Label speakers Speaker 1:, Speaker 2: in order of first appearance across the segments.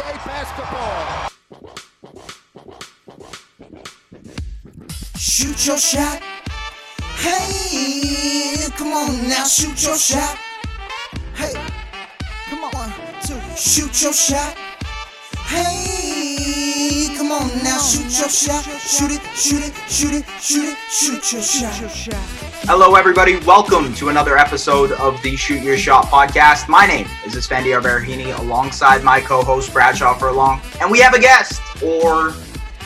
Speaker 1: NBA basketball.
Speaker 2: Shoot your shot. Hey, come on now, shoot your shot. Hey, come on, one, two, shoot your shot. Hey, come on now, shoot your shot. Shoot it, shoot it, shoot it, shoot it, shoot your shot.
Speaker 3: Hello, everybody. Welcome to another episode of the Shoot Your Shot podcast. My name is Esfandiar Berahini, alongside my co-host Bradshaw Furlong, and we have a guest or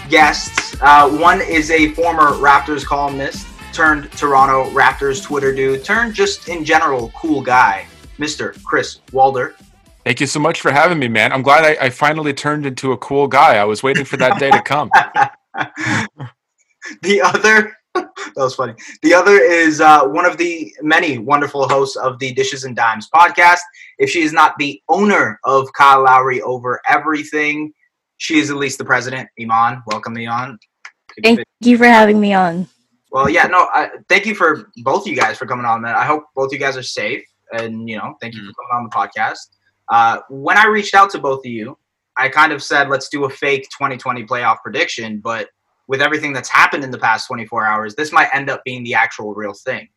Speaker 3: guests. Uh, one is a former Raptors columnist, turned Toronto Raptors Twitter dude, turned just in general cool guy, Mr. Chris Walder.
Speaker 4: Thank you so much for having me, man. I'm glad I, I finally turned into a cool guy. I was waiting for that day to come.
Speaker 3: the other that was funny. The other is uh, one of the many wonderful hosts of the Dishes and Dimes podcast. If she is not the owner of Kyle Lowry over everything, she is at least the president. Iman, welcome Iman.
Speaker 5: Thank you for having me on.
Speaker 3: Well, yeah, no, I, thank you for both of you guys for coming on, man. I hope both you guys are safe, and you know, thank you for coming on the podcast. Uh, when I reached out to both of you, I kind of said, let's do a fake 2020 playoff prediction, but with everything that's happened in the past 24 hours, this might end up being the actual real thing.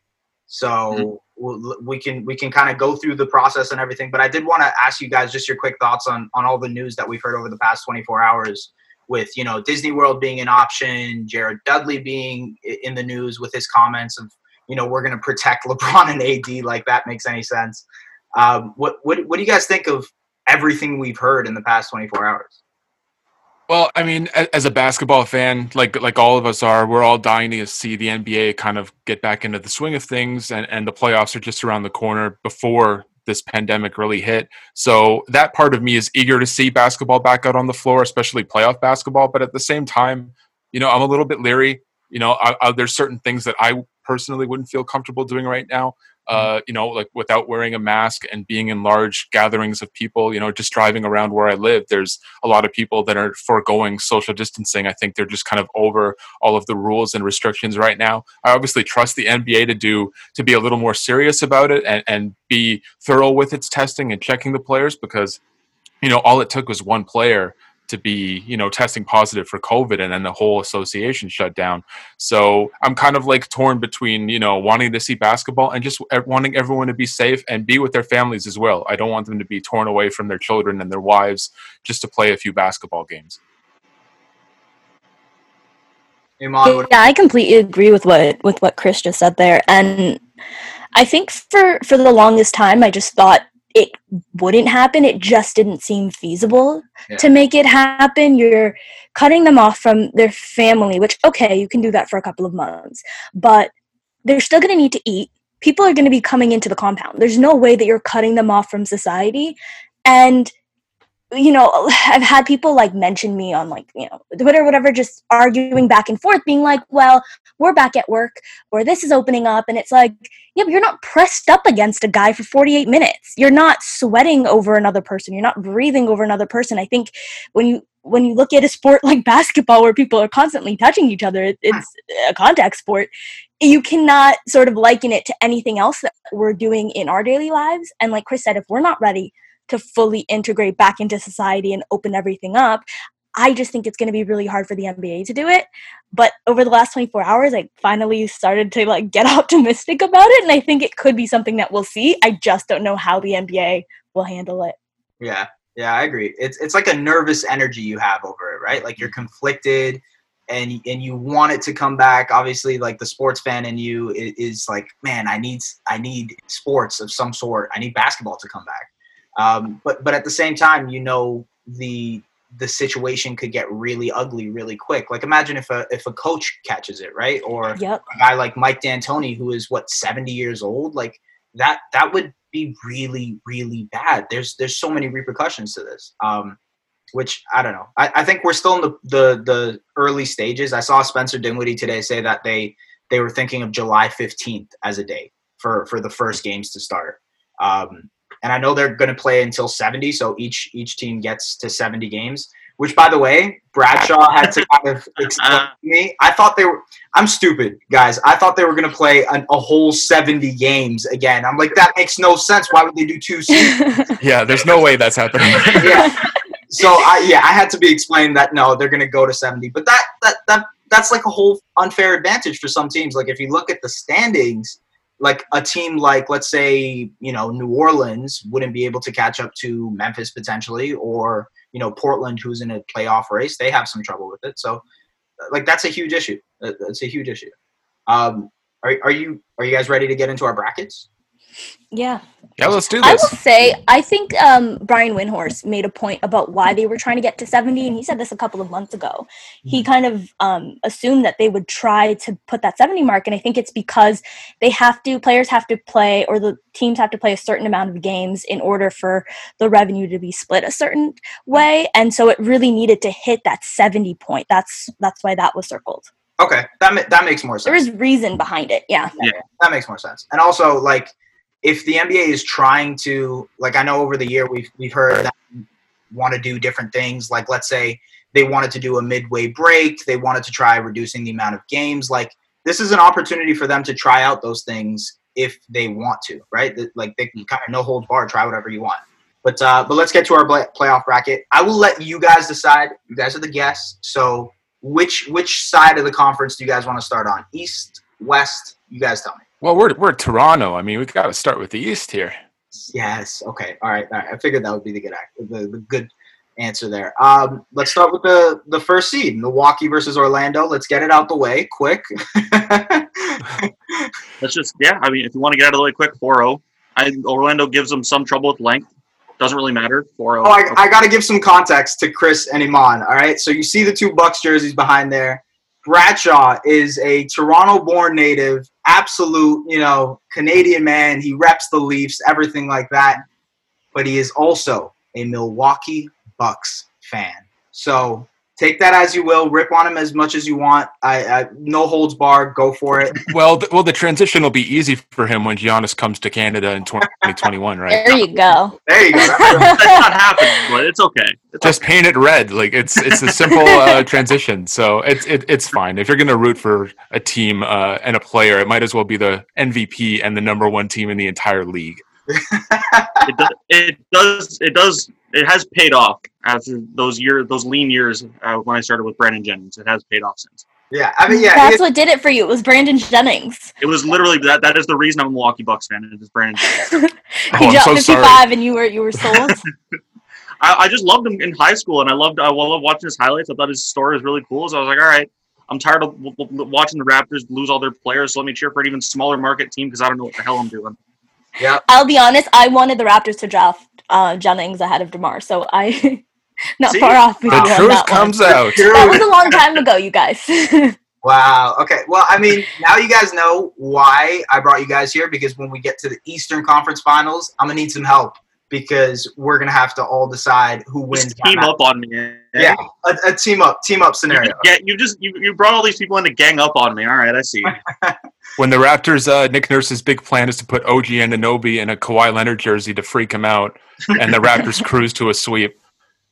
Speaker 3: So mm-hmm. we'll, we can we can kind of go through the process and everything. But I did want to ask you guys just your quick thoughts on on all the news that we've heard over the past 24 hours. With you know Disney World being an option, Jared Dudley being in the news with his comments of you know we're going to protect LeBron and AD like that makes any sense. Um, what what what do you guys think of everything we've heard in the past 24 hours?
Speaker 4: Well, I mean, as a basketball fan, like like all of us are, we're all dying to see the NBA kind of get back into the swing of things, and, and the playoffs are just around the corner before this pandemic really hit. So that part of me is eager to see basketball back out on the floor, especially playoff basketball. But at the same time, you know, I'm a little bit leery. You know, I, I, there's certain things that I personally wouldn't feel comfortable doing right now. Uh, you know, like without wearing a mask and being in large gatherings of people, you know, just driving around where I live, there's a lot of people that are foregoing social distancing. I think they're just kind of over all of the rules and restrictions right now. I obviously trust the NBA to do, to be a little more serious about it and, and be thorough with its testing and checking the players because, you know, all it took was one player to be you know testing positive for covid and then the whole association shut down. So i'm kind of like torn between you know wanting to see basketball and just wanting everyone to be safe and be with their families as well. I don't want them to be torn away from their children and their wives just to play a few basketball games.
Speaker 5: Yeah i completely agree with what with what chris just said there. And i think for for the longest time i just thought it wouldn't happen. It just didn't seem feasible yeah. to make it happen. You're cutting them off from their family, which, okay, you can do that for a couple of months, but they're still going to need to eat. People are going to be coming into the compound. There's no way that you're cutting them off from society. And you know, I've had people like mention me on like, you know, Twitter, whatever, just arguing back and forth, being like, well, we're back at work or this is opening up. And it's like, yeah, but you're not pressed up against a guy for 48 minutes. You're not sweating over another person. You're not breathing over another person. I think when you, when you look at a sport like basketball where people are constantly touching each other, it's a contact sport. You cannot sort of liken it to anything else that we're doing in our daily lives. And like Chris said, if we're not ready to fully integrate back into society and open everything up. I just think it's going to be really hard for the NBA to do it. But over the last 24 hours, I finally started to like get optimistic about it, and I think it could be something that we'll see. I just don't know how the NBA will handle it.
Speaker 3: Yeah, yeah, I agree. It's it's like a nervous energy you have over it, right? Like you're conflicted, and and you want it to come back. Obviously, like the sports fan in you is, is like, man, I need I need sports of some sort. I need basketball to come back um, but but at the same time, you know the the situation could get really ugly really quick. Like imagine if a if a coach catches it, right? Or
Speaker 5: yep.
Speaker 3: a guy like Mike D'Antoni who is what 70 years old, like that that would be really really bad. There's there's so many repercussions to this. Um, which I don't know. I, I think we're still in the, the the early stages. I saw Spencer Dinwiddie today say that they they were thinking of July 15th as a date for for the first games to start. Um, and I know they're going to play until 70, so each each team gets to 70 games. Which, by the way, Bradshaw had to kind of uh-huh. explain to me. I thought they were. I'm stupid, guys. I thought they were going to play an, a whole 70 games again. I'm like, that makes no sense. Why would they do two seasons?
Speaker 4: yeah, there's no way that's happening.
Speaker 3: yeah. so I yeah, I had to be explained that no, they're going to go to 70. But that that that that's like a whole unfair advantage for some teams. Like if you look at the standings, like a team like let's say you know New Orleans wouldn't be able to catch up to Memphis potentially, or you know Portland, who's in a playoff race, they have some trouble with it. So like that's a huge issue. It's a huge issue. Um, are are you are you guys ready to get into our brackets?
Speaker 5: Yeah.
Speaker 4: Yeah, let's do
Speaker 5: I
Speaker 4: this.
Speaker 5: will say, I think um, Brian Windhorst made a point about why they were trying to get to 70, and he said this a couple of months ago. He
Speaker 3: Mm-hmm.
Speaker 5: kind of um, assumed that they would try to put that 70 mark, and I think it's because they have to, players have to play, or the teams have to play a certain amount of games in order for the revenue to be split a certain way, and so it really needed to hit that 70 point. That's that's why that was circled.
Speaker 3: Okay, that ma- that makes more sense.
Speaker 5: There is reason behind it, Yeah. yeah.
Speaker 3: that makes more sense. And also, like, if the NBA is trying to, like, I know over the year we've we've heard that want to do different things. Like, let's say they wanted to do a midway break, they wanted to try reducing the amount of games. Like, this is an opportunity for them to try out those things if they want to, right? Like, they can kind of no hold bar, try whatever you want. But uh, but let's get to our playoff bracket. I will let you guys decide. You guys are the guests, so which which side of the conference do you guys want to start on? East, West? You guys tell me.
Speaker 4: Well, we're we're Toronto. I mean, we've got to start with the East here.
Speaker 3: Yes. Okay. All right. All right. I figured that would be the good act, the, the good answer there. Um, let's start with the the first seed, Milwaukee versus Orlando. Let's get it out the way quick.
Speaker 1: Let's just yeah. I mean, if you want to get out of the way quick, 4-0. I Orlando gives them some trouble with length. Doesn't really matter. 4-0.
Speaker 3: oh, I, I got to give some context to Chris and Iman. All right. So you see the two Bucks jerseys behind there. Bradshaw is a Toronto-born native, absolute, you know, Canadian man. He reps the Leafs, everything like that. But he is also a Milwaukee Bucks fan. So take that as you will. Rip on him as much as you want. I, I no holds bar. Go for it.
Speaker 4: Well, th- well, the transition will be easy for him when Giannis comes to Canada in 2021, right?
Speaker 5: There you go.
Speaker 3: There you go.
Speaker 1: That's not happening, but it's okay. It's
Speaker 4: Just paint it red. Like it's it's a simple uh, transition, so it's it, it's fine. If you're gonna root for a team uh, and a player, it might as well be the MVP and the number one team in the entire league.
Speaker 1: It, does, it does it does it has paid off after those year those lean years uh, when I started with Brandon Jennings. It has paid off since.
Speaker 3: yeah. I mean, yeah.
Speaker 5: That's
Speaker 3: it-
Speaker 5: what did it for you. It was Brandon Jennings.
Speaker 1: It was literally that. That is the reason I'm a Milwaukee Bucks fan. It is Brandon. Jennings.
Speaker 4: Oh,
Speaker 5: he
Speaker 4: I'm
Speaker 5: dropped
Speaker 4: so
Speaker 5: 55
Speaker 4: sorry.
Speaker 5: and you were you were sold.
Speaker 1: I, I just loved him in high school, and I loved I loved watching his highlights. I thought his story was really cool. So I was like, all right, I'm tired of w- w- watching the Raptors lose all their players. So let me cheer for an even smaller market team because I don't know what the hell I'm doing.
Speaker 3: Yeah.
Speaker 5: I'll be honest, I wanted the Raptors to draft uh, Jennings ahead of DeMar, so I not
Speaker 1: See?
Speaker 5: far off
Speaker 4: The
Speaker 5: you
Speaker 4: truth
Speaker 5: that one.
Speaker 4: comes out.
Speaker 5: That was a long time ago, you guys.
Speaker 3: Wow. Okay. Well, I mean, now you guys know why I brought you guys here because when we get to the Eastern Conference Finals, I'm gonna need some help because we're gonna have to all decide who wins.
Speaker 1: Just team up on me. eh?
Speaker 3: Yeah, a, a team up, team up scenario.
Speaker 1: yeah, you just you, you brought all these people in to gang up on me. All right, I see.
Speaker 4: When the Raptors, uh, Nick Nurse's big plan is to put OG Anunoby in a Kawhi Leonard jersey to freak him out, and the Raptors cruise to a sweep.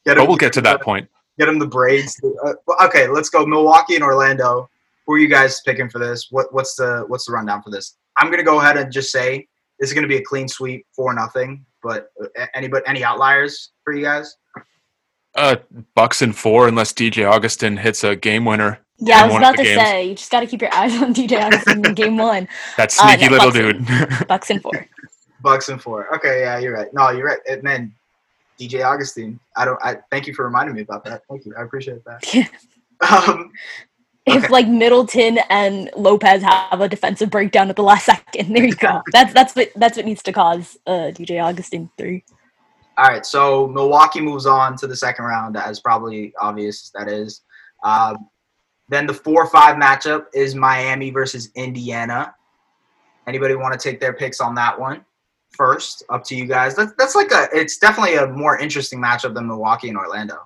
Speaker 3: Get
Speaker 4: But we'll get to that point.
Speaker 3: get him the braids. Uh, okay, let's go. Milwaukee and Orlando. Who are you guys picking for this? What what's the what's the rundown for this? I'm gonna go ahead and just say this is gonna be a clean sweep for nothing. But uh, any but any outliers for you guys?
Speaker 4: Uh, Bucks in four, unless DJ Augustin hits a game winner.
Speaker 5: Yeah, I was about to
Speaker 4: games.
Speaker 5: say, you just got to keep your eyes on DJ Augustin in game one.
Speaker 4: That
Speaker 5: Uh,
Speaker 4: sneaky
Speaker 5: no,
Speaker 4: little
Speaker 5: Bucks
Speaker 4: dude.
Speaker 5: Bucks and four.
Speaker 3: Bucks and four. Okay, yeah, you're right. No, you're right. And then DJ Augustin. I don't. I thank you for reminding me about that. Thank you. I appreciate that.
Speaker 5: Yeah.
Speaker 3: Um,
Speaker 5: If
Speaker 3: Okay.
Speaker 5: like Middleton and Lopez have a defensive breakdown at the last second, there you go. That's that's what that's what needs to cause uh, DJ Augustin three.
Speaker 3: all right, so Milwaukee moves on to the second round, as probably obvious that is. Um, then the four or five matchup is Miami versus Indiana. Anybody want to take their picks on that one first? Up to you guys. That's that's like a. It's definitely a more interesting matchup than Milwaukee and Orlando.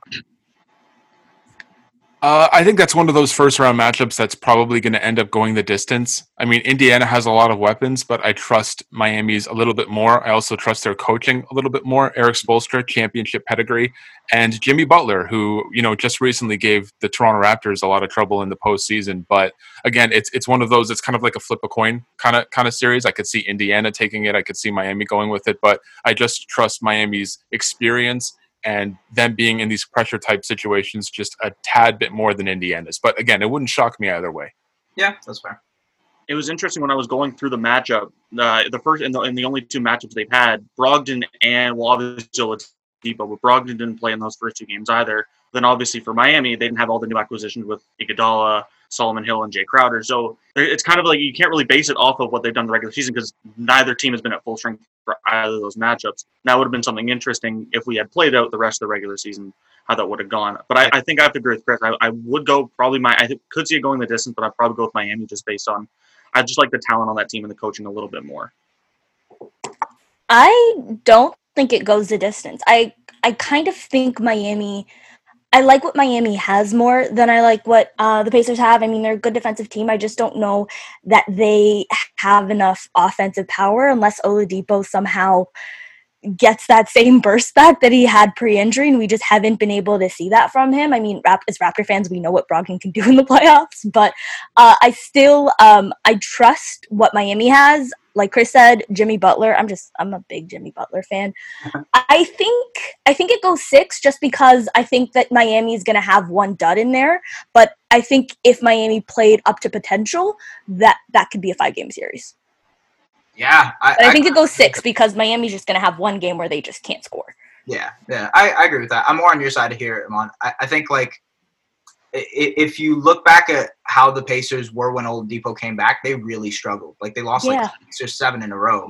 Speaker 4: Uh, I think that's one of those first round matchups that's probably going to end up going the distance. I mean, Indiana has a lot of weapons, but I trust Miami's a little bit more. I also trust their coaching a little bit more. Erik Spoelstra, championship pedigree, and Jimmy Butler, who you know just recently gave the Toronto Raptors a lot of trouble in the postseason. But again, it's it's one of those. It's kind of like a flip a coin kind of kind of series. I could see Indiana taking it. I could see Miami going with it, but I just trust Miami's experience and them being in these pressure type situations just a tad bit more than Indiana's. But again, it wouldn't shock me either way.
Speaker 3: Yeah, that's fair.
Speaker 1: It was interesting when I was going through the matchup. Uh, the first and the, and the only two matchups they've had, Brogdon and well, obviously Dipo, but Brogdon didn't play in those first two games either. Then obviously for Miami, they didn't have all the new acquisitions with Iguodala, Solomon Hill, and Jay Crowder. So it's kind of like you can't really base it off of what they've done the regular season because neither team has been at full strength for either of those matchups. That would have been something interesting if we had played out the rest of the regular season, how that would have gone. But I, I think I have to agree with Chris. I, I would go probably my I could see it going the distance, but I'd probably go with Miami just based on I just like the talent on that team and the coaching a little bit more.
Speaker 5: I don't think it goes the distance. I I kind of think Miami I like what Miami has more than I like what uh, the Pacers have. I mean, they're a good defensive team. I just don't know that they have enough offensive power unless Oladipo somehow gets that same burst back that he had pre-injury, and we just haven't been able to see that from him. I mean, Rap- as Raptor fans, we know what Brogdon can do in the playoffs, but uh, I still um, I trust what Miami has. Like Chris said, Jimmy Butler. I'm just I'm a big Jimmy Butler fan. I think I think it goes six just because I think that Miami is going to have one dud in there, but I think if Miami played up to potential, that that could be a five game series.
Speaker 3: Yeah,
Speaker 5: I, I think I, it goes six because Miami's just going to have one game where they just can't score.
Speaker 3: Yeah, yeah, I, I agree with that. I'm more on your side here, Iman. I, I think like if you look back at how the Pacers were when Oladipo came back, they really struggled. Like they lost yeah. like six or seven in a row.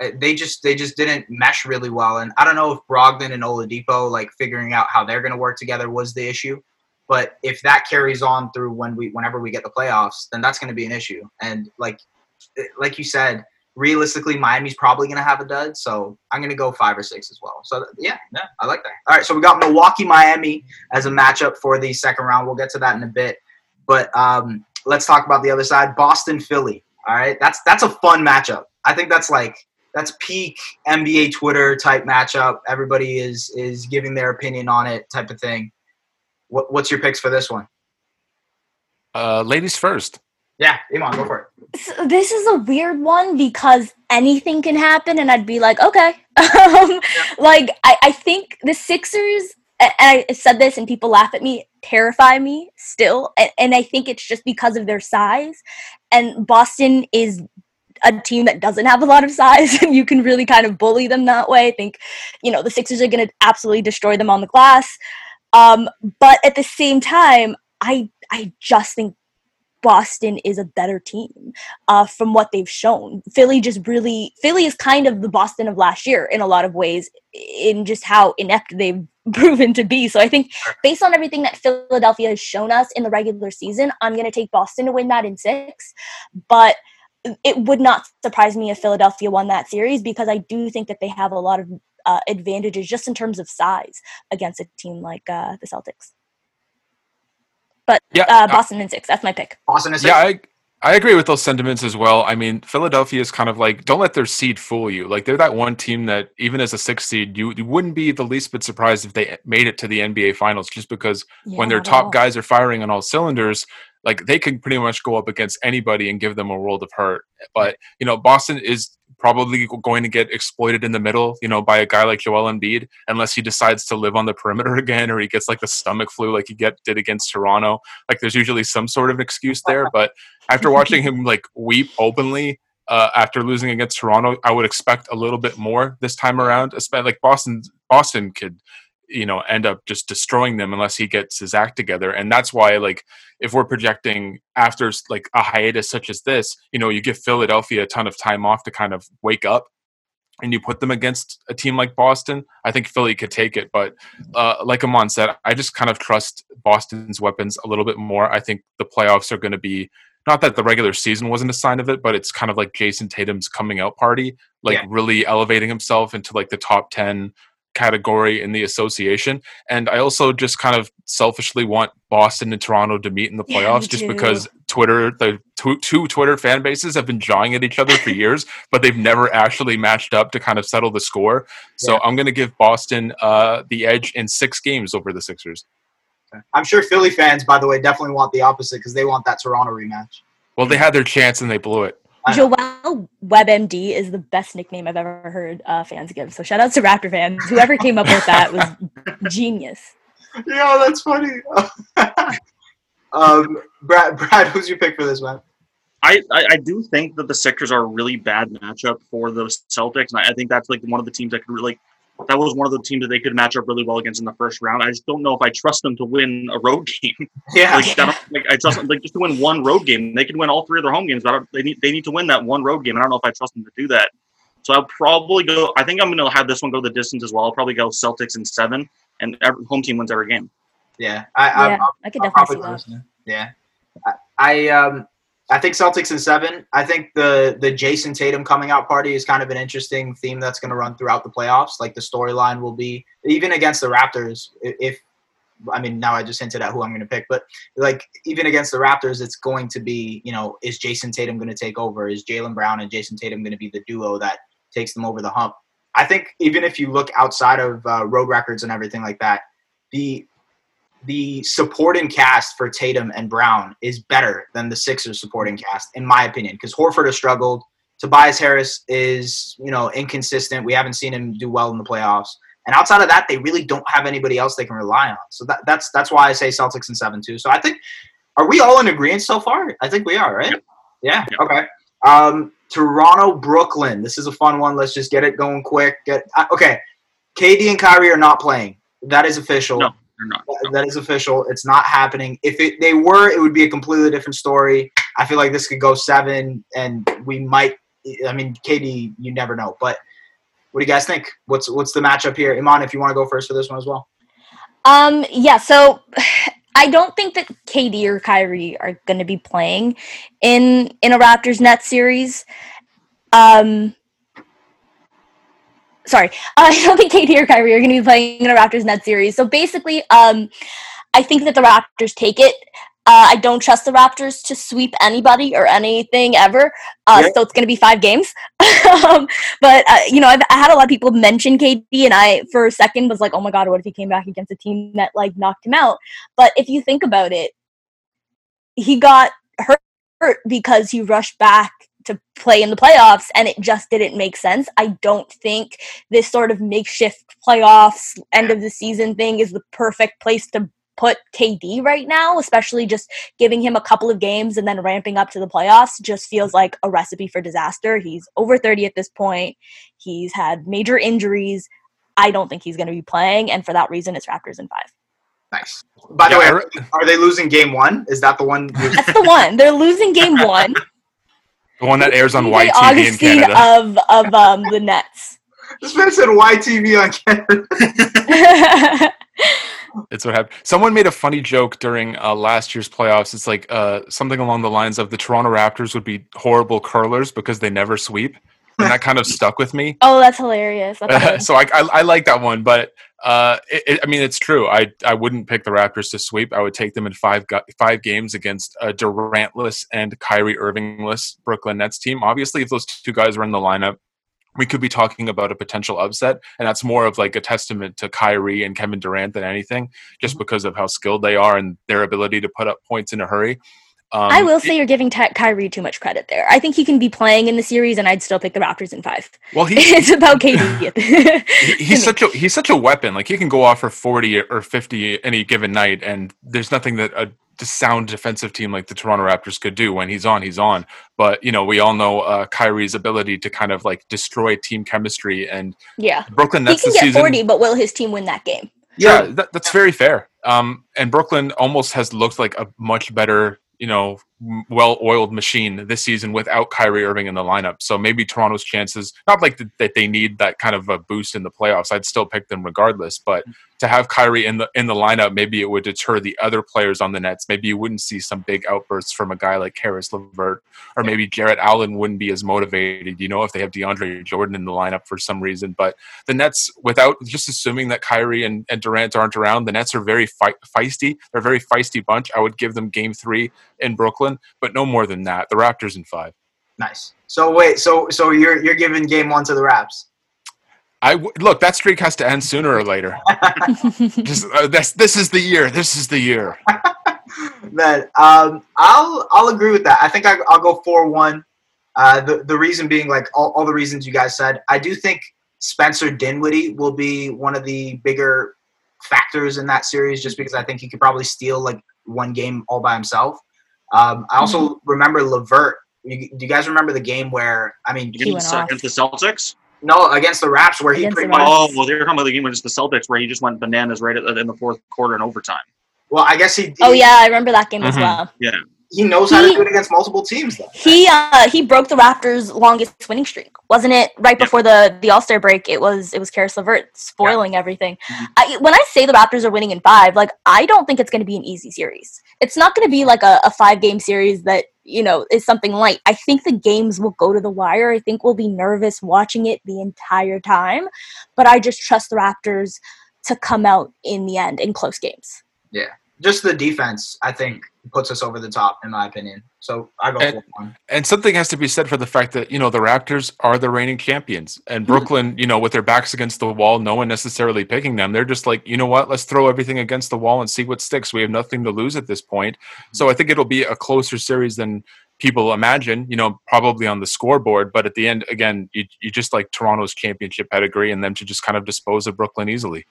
Speaker 3: Uh, they just they just didn't mesh really well. And I don't know if Brogdon and Oladipo like figuring out how they're going to work together was the issue. But if that carries on through when we whenever we get the playoffs, then that's going to be an issue. And like like you said, realistically, Miami's probably going to have a dud. So I'm going to go five or six as well. So yeah, yeah, I like that. All right, so we got Milwaukee, Miami as a matchup for the second round. We'll get to that in a bit, but um, let's talk about the other side, Boston, Philly. All right, that's that's a fun matchup. I think that's like that's peak NBA Twitter type matchup. Everybody is is giving their opinion on it, type of thing. What, what's your picks for this one?
Speaker 4: Uh, ladies first.
Speaker 3: Yeah, Iman, go for it.
Speaker 5: So this is a weird one because anything can happen, and I'd be like, okay. um, like, I, I think the Sixers, and I said this, and people laugh at me, terrify me still. And, and I think it's just because of their size. And Boston is a team that doesn't have a lot of size and you can really kind of bully them that way. I think, you know, the Sixers are going to absolutely destroy them on the glass. Um, but at the same time, I I just think Boston is a better team uh, from what they've shown. Philly just really, Philly is kind of the Boston of last year in a lot of ways, in just how inept they've proven to be. So I think based on everything that Philadelphia has shown us in the regular season, I'm going to take Boston to win that in six. But it would not surprise me if Philadelphia won that series because I do think that they have a lot of uh, advantages just in terms of size against a team like uh, the Celtics. But yeah, uh, Boston in six. That's my pick.
Speaker 3: Boston in six.
Speaker 4: Yeah, I, I agree with those sentiments as well. I mean, Philadelphia is kind of like don't let their seed fool you. Like they're that one team that even as a six seed, you, you wouldn't be the least bit surprised if they made it to the NBA Finals, just because yeah, when their top guys are firing on all cylinders, like they can pretty much go up against anybody and give them a world of hurt. But you know, Boston is probably going to get exploited in the middle, you know, by a guy like Joel Embiid, unless he decides to live on the perimeter again or he gets like the stomach flu like he get did against Toronto. Like there's usually some sort of excuse there. But after watching him like weep openly uh, after losing against Toronto, I would expect a little bit more this time around. Especially like Boston, Boston could you know end up just destroying them unless he gets his act together and that's why like if we're projecting after like a hiatus such as this you know you give philadelphia a ton of time off to kind of wake up and you put them against a team like boston i think philly could take it but uh, like Iman said i just kind of trust boston's weapons a little bit more i think the playoffs are going to be not that the regular season wasn't a sign of it, but it's kind of like Jayson Tatum's coming out party, like yeah. really elevating himself into like the top 10 category in the association. And I also just kind of selfishly want Boston and Toronto to meet in the playoffs yeah, just because Twitter, the two, two, Twitter fan bases have been jawing at each other for years, but they've never actually matched up to kind of settle the score. So yeah. I'm going to give Boston uh, the edge in six games over the Sixers.
Speaker 3: I'm sure Philly fans, by the way, definitely want the opposite because they want that Toronto rematch.
Speaker 4: Well, they had their chance and they blew it.
Speaker 5: Joel WebMD is the best nickname I've ever heard uh, fans give. So shout out to Raptor fans. Whoever came up with that was genius.
Speaker 3: Yeah, that's funny. um, Brad, Brad, who's your pick for this one?
Speaker 1: I, I, I do think that the Sixers are a really bad matchup for the Celtics, and I, I think that's like one of the teams that could really that was one of the teams that they could match up really well against in the first round. I just don't know if I trust them to win a road game.
Speaker 3: Yeah,
Speaker 1: like, I, like, I trust them like just to win one road game. They can win all three of their home games, but they need they need to win that one road game. I don't know if I trust them to do that. So I'll probably go. I think I'm going to have this one go the distance as well. I'll probably go Celtics in seven, and every, home team wins every game.
Speaker 3: Yeah, I, I,
Speaker 5: yeah, I, I could definitely see that.
Speaker 3: Yeah, I, I um I think Celtics in seven. I think the the Jayson Tatum coming out party is kind of an interesting theme that's going to run throughout the playoffs. Like the storyline will be even against the Raptors. If I mean now I just hinted at who I'm going to pick, but like even against the Raptors, it's going to be you know is Jayson Tatum going to take over? Is Jaylen Brown and Jason Tatum going to be the duo that takes them over the hump? I think even if you look outside of uh, road records and everything like that, the the supporting cast for Tatum and Brown is better than the Sixers supporting cast, in my opinion, because Horford has struggled. Tobias Harris is, you know, inconsistent. We haven't seen him do well in the playoffs. And outside of that, they really don't have anybody else they can rely on. So that, that's that's why I say Celtics in seven two. So I think are we all in agreement so far? I think we are, right? Yeah. yeah. Okay. Um, Toronto, Brooklyn. This is a fun one. Let's just get it going quick. Get uh, okay. KD and Kyrie are not playing. That is official.
Speaker 1: No. Not,
Speaker 3: no. That is official. It's not happening. If it, they were, it would be a completely different story. I feel like this could go seven, and we might. I mean, KD, you never know. But what do you guys think? What's what's the matchup here, Iman? If you want to go first for this one as well.
Speaker 5: Um. Yeah. So. I don't think that KD or Kyrie are going to be playing in in a Raptors Net series. Um, sorry, uh, I don't think KD or Kyrie are going to be playing in a Raptors Net series. So basically, um, I think that the Raptors take it. Uh, I don't trust the Raptors to sweep anybody or anything ever. Uh, So it's going to be five games. um, but, uh, you know, I've I had a lot of people mention KD, and I, for a second, was like, oh my God, what if he came back against a team that, like, knocked him out? But if you think about it, he got hurt because he rushed back to play in the playoffs and it just didn't make sense. I don't think this sort of makeshift playoffs end of the season thing is the perfect place to put KD right now, especially just giving him a couple of games and then ramping up to the playoffs just feels like a recipe for disaster. He's over 30 at this point. He's had major injuries. I don't think he's going to be playing and for that reason it's Raptors in 5.
Speaker 3: Nice. By the yeah, way, are they losing game 1? Is that the one?
Speaker 5: That's the one. They're losing game 1.
Speaker 4: The one that airs on YTV in Canada.
Speaker 5: Of of um, the Nets.
Speaker 3: This man said YTV on
Speaker 4: Canada. it's what happened. Someone made a funny joke during uh, last year's playoffs. It's like uh, something along the lines of the Toronto Raptors would be horrible curlers because they never sweep and that kind of stuck with me.
Speaker 5: Oh, that's hilarious.
Speaker 4: That's so I, I, I like that one, but uh, it, it, I mean, it's true. I I wouldn't pick the Raptors to sweep. I would take them in five five games against a Durantless and Kyrie Irvingless Brooklyn Nets team. Obviously, if those two guys were in the lineup, we could be talking about a potential upset, and that's more of like a testament to Kyrie and Kevin Durant than anything, just mm-hmm. because of how skilled they are and their ability to put up points in a hurry.
Speaker 5: Um, I will say you're giving Ty- Kyrie too much credit there. I think he can be playing in the series, and I'd still pick the Raptors in five.
Speaker 4: Well, he,
Speaker 5: it's about KD.
Speaker 4: he, he's such a he's such a weapon. Like he can go off for forty or fifty any given night, and there's nothing that a sound defensive team like the Toronto Raptors could do. When he's on, he's on. But you know, we all know uh, Kyrie's ability to kind of like destroy team chemistry, and
Speaker 5: yeah,
Speaker 4: Brooklyn Nets.
Speaker 5: He can get
Speaker 4: season,
Speaker 5: forty, but will his team win that game?
Speaker 4: Yeah, that, that's very fair. Um, and Brooklyn almost has looked like a much better you know, well-oiled machine this season without Kyrie Irving in the lineup. So maybe Toronto's chances, not like the, that they need that kind of a boost in the playoffs. I'd still pick them regardless, but to have Kyrie in the in the lineup, maybe it would deter the other players on the Nets. Maybe you wouldn't see some big outbursts from a guy like Caris LeVert, or maybe Jarrett Allen wouldn't be as motivated. You know, if they have DeAndre Jordan in the lineup for some reason. But the Nets, without just assuming that Kyrie and, and Durant aren't around, the Nets are very fe- feisty. They're a very feisty bunch. I would give them Game Three in Brooklyn, but no more than that. The Raptors in five.
Speaker 3: Nice. So wait, so so you're you're giving Game One to the Raps?
Speaker 4: I w- look. That streak has to end sooner or later. Just, uh, this this is the year. This is the year.
Speaker 3: Man, um, I'll I'll agree with that. I think I, will go four one. Uh, the the reason being like all, all the reasons you guys said. I do think Spencer Dinwiddie will be one of the bigger factors in that series, just because I think he could probably steal like one game all by himself. Um, I also mm-hmm. remember LeVert. You, do you guys remember the game where I mean
Speaker 1: against, against the Celtics?
Speaker 3: No, against the Raps, where he pretty
Speaker 1: much. Oh, well, they're talking about the game against the Celtics, where he just went bananas right at, in the fourth quarter in overtime.
Speaker 3: Well, I guess he. he
Speaker 5: oh yeah, I remember that game mm-hmm. as well.
Speaker 1: Yeah.
Speaker 3: He knows how to do it against multiple teams. Though.
Speaker 5: He uh, he broke the Raptors' longest winning streak, wasn't it? Right yeah. before the the All Star break, it was it was Caris LeVert spoiling yeah. everything. Mm-hmm. I, when I say the Raptors are winning in five, like I don't think it's going to be an easy series. It's not going to be like a, a five game series that you know is something light. I think the games will go to the wire. I think we'll be nervous watching it the entire time, but I just trust the Raptors to come out in the end in close games.
Speaker 3: Yeah just the defense, I think, puts us over the top, in my opinion. So I go
Speaker 4: and,
Speaker 3: for one.
Speaker 4: And something has to be said for the fact that you know the Raptors are the reigning champions, and mm-hmm. Brooklyn, you know, with their backs against the wall, no one necessarily picking them. They're just like, you know what? Let's throw everything against the wall and see what sticks. We have nothing to lose at this point. So I think it'll be a closer series than people imagine. You know, probably on the scoreboard, but at the end, again, you, you just like Toronto's championship pedigree and them to just kind of dispose of Brooklyn easily.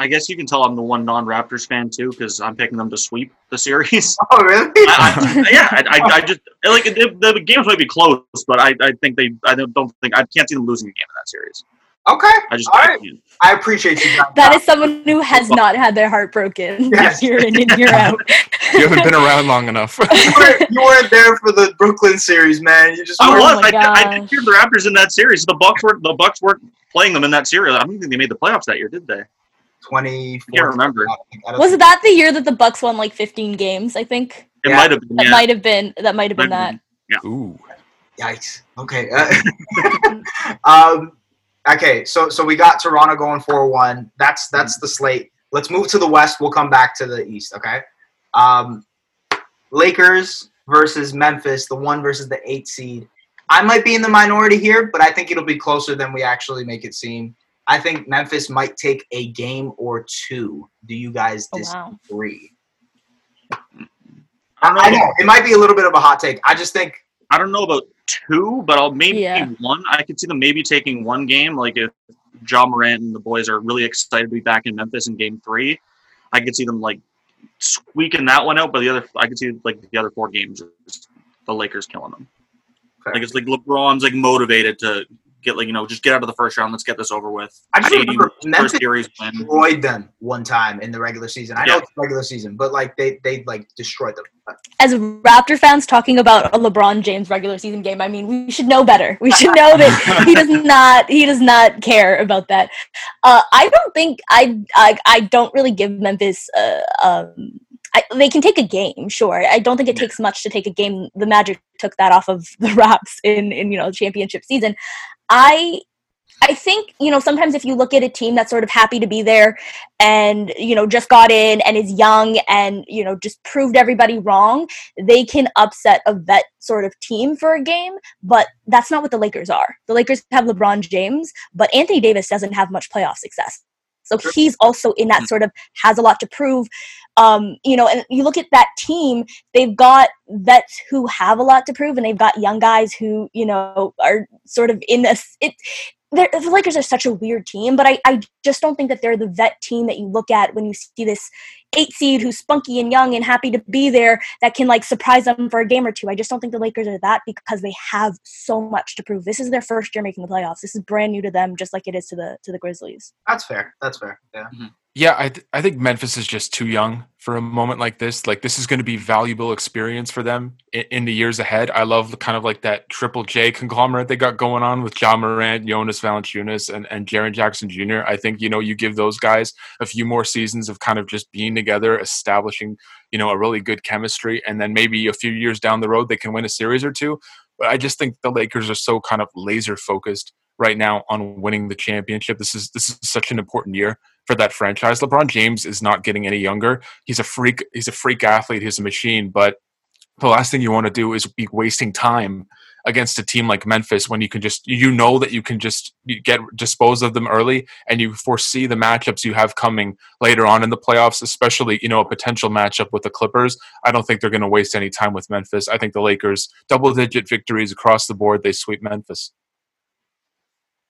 Speaker 1: I guess you can tell I'm the one non-Raptors fan too because I'm picking them to sweep the series.
Speaker 3: Oh, really?
Speaker 1: I, I, yeah, I, I, just like the, the, games might be close, but I, I think they. I don't think I can't see them losing a game in that series.
Speaker 3: Okay. I just. All right. I appreciate you.
Speaker 5: That is someone who has not had their heart broken yes. year in and year out.
Speaker 4: you haven't been around long enough.
Speaker 3: you, weren't, you, weren't, there for the Brooklyn series, man. You just.
Speaker 1: I was. Oh I, I, did hear the Raptors in that series. The Bucks were the Bucks weren't playing them in that series. I don't think they made the playoffs that year, did they?
Speaker 3: Twenty.
Speaker 1: I can't remember.
Speaker 5: Was that the year that the Bucks won like 15 games? I think
Speaker 1: it yeah. might have been.
Speaker 5: That
Speaker 1: yeah.
Speaker 5: might have been. That might have been that.
Speaker 1: Yeah.
Speaker 4: Ooh.
Speaker 3: Yikes. Okay. Uh, um. Okay. So so we got Toronto going four one. That's that's the slate. Let's move to the West. We'll come back to the East. Okay. Um, Lakers versus Memphis, the one versus the eight seed. I might be in the minority here, but I think it'll be closer than we actually make it seem. I think Memphis might take a game or two. Do you guys disagree? Oh, wow. I, I, know it might be a little bit of a hot take. I just think
Speaker 1: I don't know about two, but I'll maybe yeah. one. I could see them maybe taking one game. Like if Ja Morant and the boys are really excited to be back in Memphis in Game Three, I could see them like squeaking that one out. But the other, I could see like the other four games, the Lakers killing them. Okay. Like it's like LeBron's like motivated to get like you know just get out of the first round. Let's get this over with.
Speaker 3: I just remember Memphis series win. destroyed them one time in the regular season. I yeah. know it's regular season, but like they they like destroyed them.
Speaker 5: As Raptor fans talking about a LeBron James regular season game, I mean we should know better. We should know that he does not he does not care about that. Uh, I don't think I, I I don't really give Memphis. Uh, um, I, they can take a game, sure. I don't think it takes much to take a game. The Magic took that off of the Raps in, in you know championship season. I I think, you know, sometimes if you look at a team that's sort of happy to be there and, you know, just got in and is young and, you know, just proved everybody wrong, they can upset a vet sort of team for a game, but that's not what the Lakers are. The Lakers have LeBron James, but Anthony Davis doesn't have much playoff success. So he's also in that hmm. sort of has a lot to prove. Um, you know, and you look at that team, they've got vets who have a lot to prove, and they've got young guys who, you know, are sort of in this. It, the Lakers are such a weird team, but I, I just don't think that they're the vet team that you look at when you see this eight seed who's spunky and young and happy to be there that can like surprise them for a game or two. I just don't think the Lakers are that because they have so much to prove. This is their first year making the playoffs. This is brand new to them, just like it is to the to the Grizzlies.
Speaker 3: That's fair. That's fair. Yeah. Mm-hmm.
Speaker 4: Yeah, I th- I think Memphis is just too young for a moment like this. Like this is going to be valuable experience for them in, in, the years ahead. I love kind of like that Triple J conglomerate they got going on with Ja Morant, Jonas Valanciunas, and and Jaren Jackson Jr. I think you know you give those guys a few more seasons of kind of just being together, establishing you know a really good chemistry, and then maybe a few years down the road they can win a series or two. But I just think the Lakers are so kind of laser focused right now on winning the championship. This is this is such an important year for that franchise. LeBron James is not getting any younger. He's a freak. He's a freak athlete. He's a machine. But the last thing you want to do is be wasting time against a team like Memphis when you can just you know that you can just get dispose of them early and you foresee the matchups you have coming later on in the playoffs, especially you know a potential matchup with the Clippers. I don't think they're going to waste any time with Memphis. I think the Lakers double digit victories across the board. They sweep Memphis.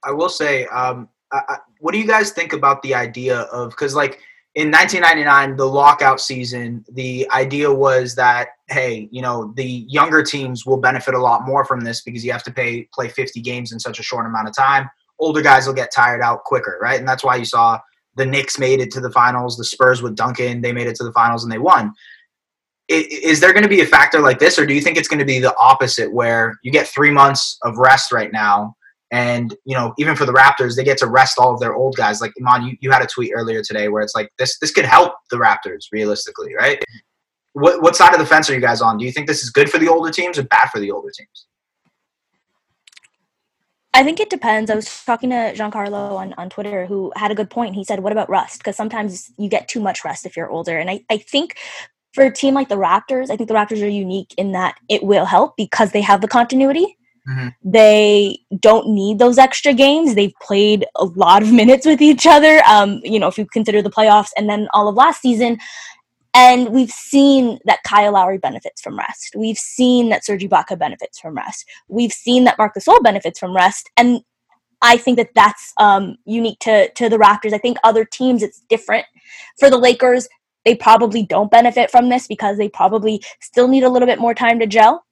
Speaker 3: I will say, um, I, what do you guys think about the idea of because like in 1999, the lockout season, the idea was that hey, you know, the younger teams will benefit a lot more from this because you have to pay play 50 games in such a short amount of time. Older guys will get tired out quicker, right? And that's why you saw the Knicks made it to the finals, the Spurs with Duncan, they made it to the finals and they won. Is there going to be a factor like this, or do you think it's going to be the opposite, where you get three months of rest right now, and you know, even for the Raptors, they get to rest all of their old guys. Like Iman, you, you had a tweet earlier today where it's like this this could help the Raptors realistically, right? What what side of the fence are you guys on? Do you think this is good for the older teams or bad for the older teams?
Speaker 5: I think it depends. I was talking to Giancarlo on, on Twitter who had a good point. He said, What about rest? Because sometimes you get too much rest if you're older. And I, I think for a team like the Raptors, I think the Raptors are unique in that it will help because they have the continuity Mm-hmm. They don't need those extra games. They've played a lot of minutes with each other. Um, you know, if you consider the playoffs and then all of last season. And we've seen that Kyle Lowry benefits from rest. We've seen that Serge Ibaka benefits from rest. We've seen that Marc Gasol benefits from rest. And I think that that's um, unique to to the Raptors. I think other teams it's different. For the Lakers, they probably don't benefit from this because they probably still need a little bit more time to gel.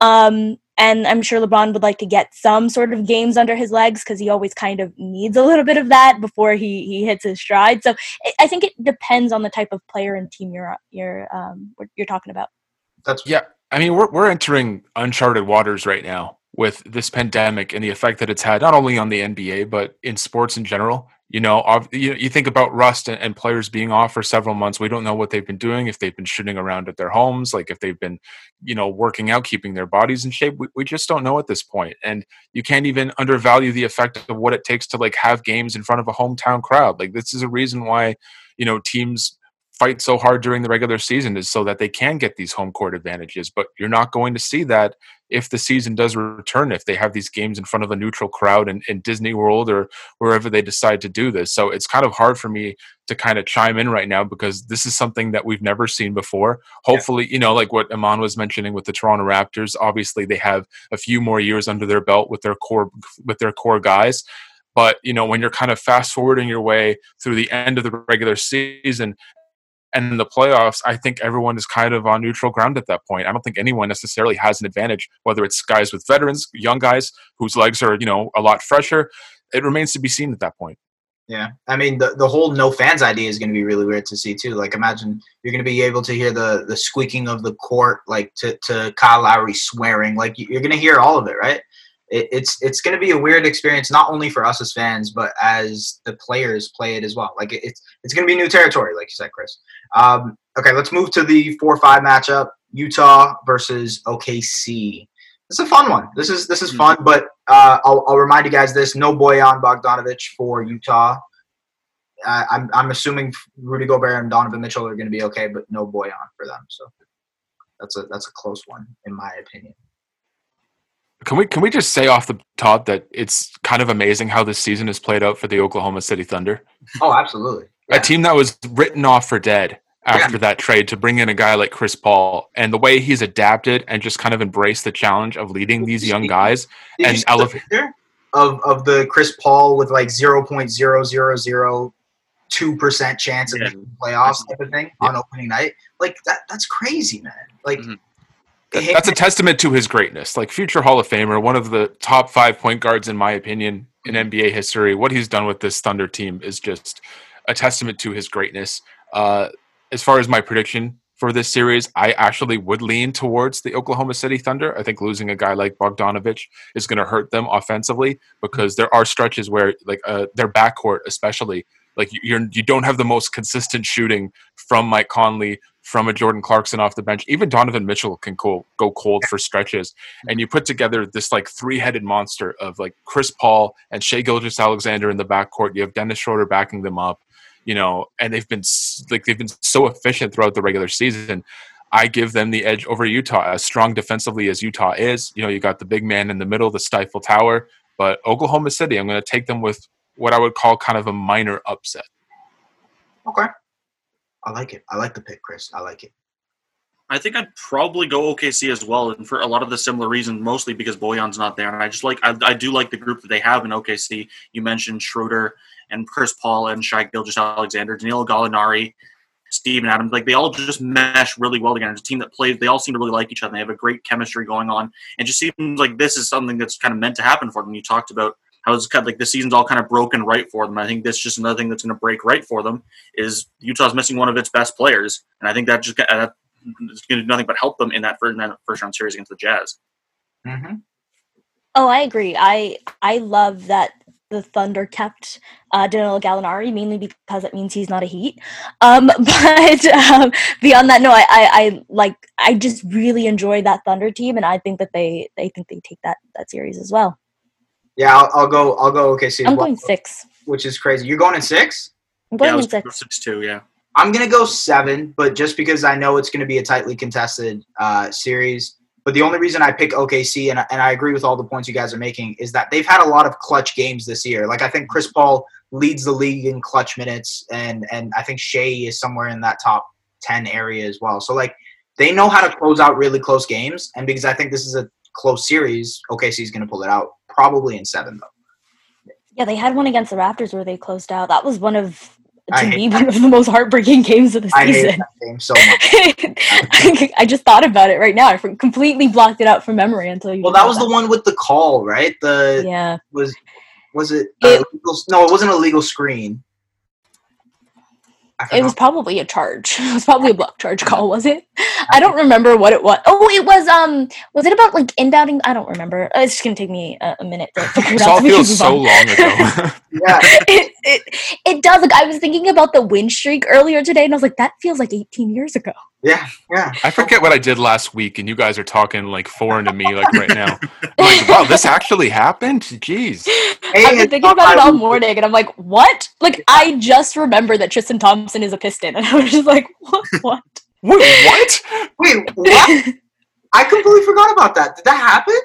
Speaker 5: Um, and I'm sure LeBron would like to get some sort of games under his legs because he always kind of needs a little bit of that before he, he hits his stride. So I think it depends on the type of player and team you're you're um, you're talking about.
Speaker 4: That's yeah. I mean, we're we're entering uncharted waters right now with this pandemic and the effect that it's had not only on the NBA but in sports in general. You know, you, you think about rust and, players being off for several months. We don't know what they've been doing, if they've been shooting around at their homes, like if they've been, you know, working out, keeping their bodies in shape. We, we just don't know at this point. And you can't even undervalue the effect of what it takes to like have games in front of a hometown crowd. Like this is a reason why, you know, teams fight so hard during the regular season is so that they can get these home court advantages. But you're not going to see that if the season does return, if they have these games in front of a neutral crowd in, in Disney World or wherever they decide to do this. So it's kind of hard for me to kind of chime in right now because this is something that we've never seen before. Hopefully, yeah. you know, like what Iman was mentioning with the Toronto Raptors, obviously they have a few more years under their belt with their core with their core guys. But you know, when you're kind of fast forwarding your way through the end of the regular season and in the playoffs, I think everyone is kind of on neutral ground at that point. I don't think anyone necessarily has an advantage, whether it's guys with veterans, young guys whose legs are, you know, a lot fresher. It remains to be seen at that point.
Speaker 3: Yeah. I mean, the, the whole no fans idea is going to be really weird to see, too. Like, imagine you're going to be able to hear the, the squeaking of the court, like to, to Kyle Lowry swearing. Like, you're going to hear all of it, right? It, it's it's going to be a weird experience, not only for us as fans, but as the players play it as well. Like it, it's it's going to be new territory, like you said, Chris. Um, okay, let's move to the four five matchup: Utah versus OKC. It's a fun one. This is this is fun, mm-hmm. but uh, I'll, I'll remind you guys this: no Bojan Bogdanovich for Utah. Uh, I'm I'm assuming Rudy Gobert and Donovan Mitchell are going to be okay, but no Bojan for them. So that's a that's a close one in my opinion.
Speaker 4: Can we can we just say off the top that it's kind of amazing how this season has played out for the Oklahoma City Thunder?
Speaker 3: Oh, absolutely.
Speaker 4: Yeah. A team that was written off for dead after yeah. that trade to bring in a guy like Chris Paul and the way he's adapted and just kind of embraced the challenge of leading these young guys Did and elevate
Speaker 3: of of the Chris Paul with like zero point zero zero zero two percent chance of yeah. playoffs type of thing on opening night. Like that that's crazy, man. Like mm-hmm
Speaker 4: that's a testament to his greatness. Like future Hall of Famer, one of the top five point guards in my opinion in NBA history. What he's done with this Thunder team is just a testament to his greatness. Uh, as far as my prediction for this series, I actually would lean towards the Oklahoma City Thunder. I think losing a guy like Bogdanovic is going to hurt them offensively because there are stretches where, like, uh, their backcourt, especially, like you're you don't have the most consistent shooting from Mike Conley, from a Jordan Clarkson off the bench. Even Donovan Mitchell can go, go cold for stretches. And you put together this like three headed monster of like Chris Paul and Shai Gilgeous-Alexander in the backcourt. You have Dennis Schroeder backing them up, you know, and they've been like they've been so efficient throughout the regular season. I give them the edge over Utah. As strong defensively as Utah is, you know, you got the big man in the middle, the stifle tower. But Oklahoma City, I'm going to take them with what I would call kind of a minor upset.
Speaker 3: Okay. I like it. I like the pick, Chris. I like it.
Speaker 1: I think I'd probably go OKC as well, and for a lot of the similar reasons, mostly because Bojan's not there, and I just like I, I do like the group that they have in OKC. You mentioned Schroeder and Chris Paul and Shai Gilgeous-Alexander, Danilo Gallinari, Steven Adams, like they all just mesh really well together. It's a team that plays, they all seem to really like each other. They have a great chemistry going on. And just seems like this is something that's kind of meant to happen for them. You talked about how it's kind of like the season's all kind of broken right for them. I think that's just another thing that's going to break right for them is Utah's missing one of its best players. And I think that just uh, it's going to do nothing but help them in that first, in that first round series against the Jazz.
Speaker 3: Mm-hmm.
Speaker 5: Oh, I agree. I I love that the Thunder kept uh, Danilo Gallinari mainly because it means he's not a Heat. Um, but um, beyond that, no, I, I, I, like I just really enjoy that Thunder team, and I think that they they think they take that that series as well.
Speaker 3: Yeah, I'll, I'll go. I'll go. Okay, so
Speaker 5: I'm going six,
Speaker 3: which is crazy. You're going in six.
Speaker 5: I'm going
Speaker 1: yeah,
Speaker 5: in six.
Speaker 1: Six two, yeah.
Speaker 3: I'm gonna go seven, but just because I know it's gonna be a tightly contested uh, series. But the only reason I pick OKC, and, and I agree with all the points you guys are making, is that they've had a lot of clutch games this year. Like I think Chris Paul leads the league in clutch minutes, and and I think Shai is somewhere in that top ten area as well. So like they know how to close out really close games, and because I think this is a close series, OKC is going to pull it out probably in seven though.
Speaker 5: Yeah, they had one against the Raptors where they closed out. That was one of to me one of the most heartbreaking games of the season.
Speaker 3: I
Speaker 5: season.
Speaker 3: hate that game so much.
Speaker 5: I just thought about it right now. I completely blocked it out from memory until you.
Speaker 3: well, that was the one with the call, right? The
Speaker 5: Yeah.
Speaker 3: was was it,
Speaker 5: It-
Speaker 3: legal, no? It wasn't a legal screen. I
Speaker 5: It was probably a charge. It was probably a block charge call, was it? I don't remember what it was. Oh, it was um was it about like inbounding? I don't remember. Uh, It's just gonna take me a, a minute to figure it
Speaker 4: This
Speaker 5: out.
Speaker 4: all
Speaker 5: so
Speaker 4: feels so
Speaker 5: on.
Speaker 4: long ago.
Speaker 3: yeah.
Speaker 5: it, it it does. Like I was thinking about the win streak earlier today, and I was like, that feels like 18 years ago.
Speaker 3: Yeah, yeah.
Speaker 4: I forget what I did last week, and you guys are talking like foreign to me, like right now. I'm like, wow, this actually happened. Jeez.
Speaker 3: Hey,
Speaker 5: I've been thinking about it all morning, and I'm like, what? Like I just remember that Tristan Thompson is a Piston, and I was just like, what? what?
Speaker 4: Wait, what?
Speaker 3: Wait, what? I completely forgot about that. Did that happen?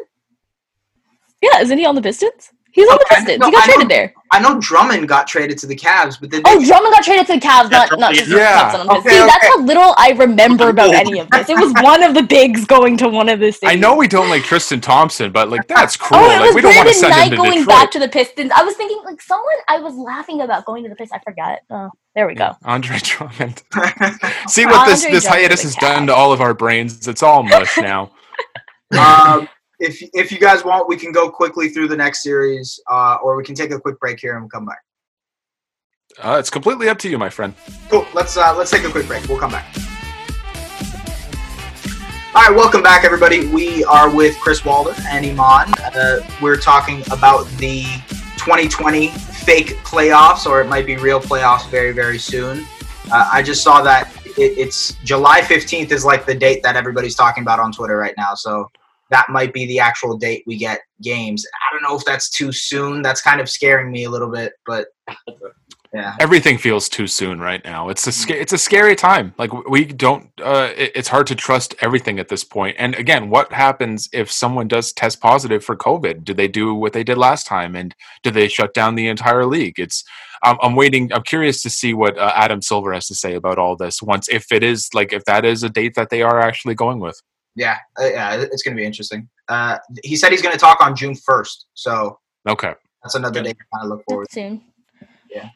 Speaker 5: yeah, isn't he on the Pistons? He's on the Pistons.
Speaker 3: no,
Speaker 5: he got
Speaker 3: I know-
Speaker 5: traded there.
Speaker 3: I know Drummond got traded to the Cavs, but did
Speaker 5: Oh. Drummond got traded to the Cavs,
Speaker 1: Yeah,
Speaker 5: not
Speaker 1: Drummond-
Speaker 5: not just
Speaker 4: yeah.
Speaker 5: Thompson on the Pistons.
Speaker 3: Okay,
Speaker 5: See, that's
Speaker 3: okay.
Speaker 5: how little I remember about any of this. It was one of the bigs going to one of the cities.
Speaker 4: I know we don't like Tristan Thompson, but like that's cruel.
Speaker 5: Oh, it
Speaker 4: like
Speaker 5: was
Speaker 4: we don't want to
Speaker 5: Brandon
Speaker 4: send him
Speaker 5: Knight
Speaker 4: to
Speaker 5: going
Speaker 4: Detroit.
Speaker 5: back to the Pistons. I was thinking like someone I was laughing about going to the Pistons. I forgot. Oh, there we go.
Speaker 4: Andre Drummond. See what this
Speaker 5: Andre
Speaker 4: this
Speaker 5: Drummond
Speaker 4: hiatus has
Speaker 5: a
Speaker 4: done to all of our brains. It's all mush now.
Speaker 3: um, if if you guys want, we can go quickly through the next series, uh, or we can take a quick break here and we'll come back.
Speaker 4: Uh, it's completely up to you, my friend.
Speaker 3: Cool. Let's uh, let's take a quick break. We'll come back. All right, welcome back, everybody. We are with Chris Walder and Iman. Uh, we're talking about the 2020 fake playoffs, or it might be real playoffs very, very soon. Uh, I just saw that it, it's July 15th is like the date that everybody's talking about on Twitter right now. So that might be the actual date we get games. I don't know if that's too soon. That's kind of scaring me a little bit, but yeah.
Speaker 4: Everything feels too soon right now. It's a sca- it's a scary time. Like we don't. Uh, it- it's hard to trust everything at this point. And again, what happens if someone does test positive for COVID? Do they do what they did last time? And do they shut down the entire league? It's. I'm, I'm waiting. I'm curious to see what uh, Adam Silver has to say about all this. Once, if it is like, if that is a date that they are actually going with.
Speaker 3: Yeah, uh, yeah, it's going to be interesting. Uh, he said he's going to talk on June first, so
Speaker 4: Okay.
Speaker 3: that's another day to kind of look forward.
Speaker 5: Soon. Yeah.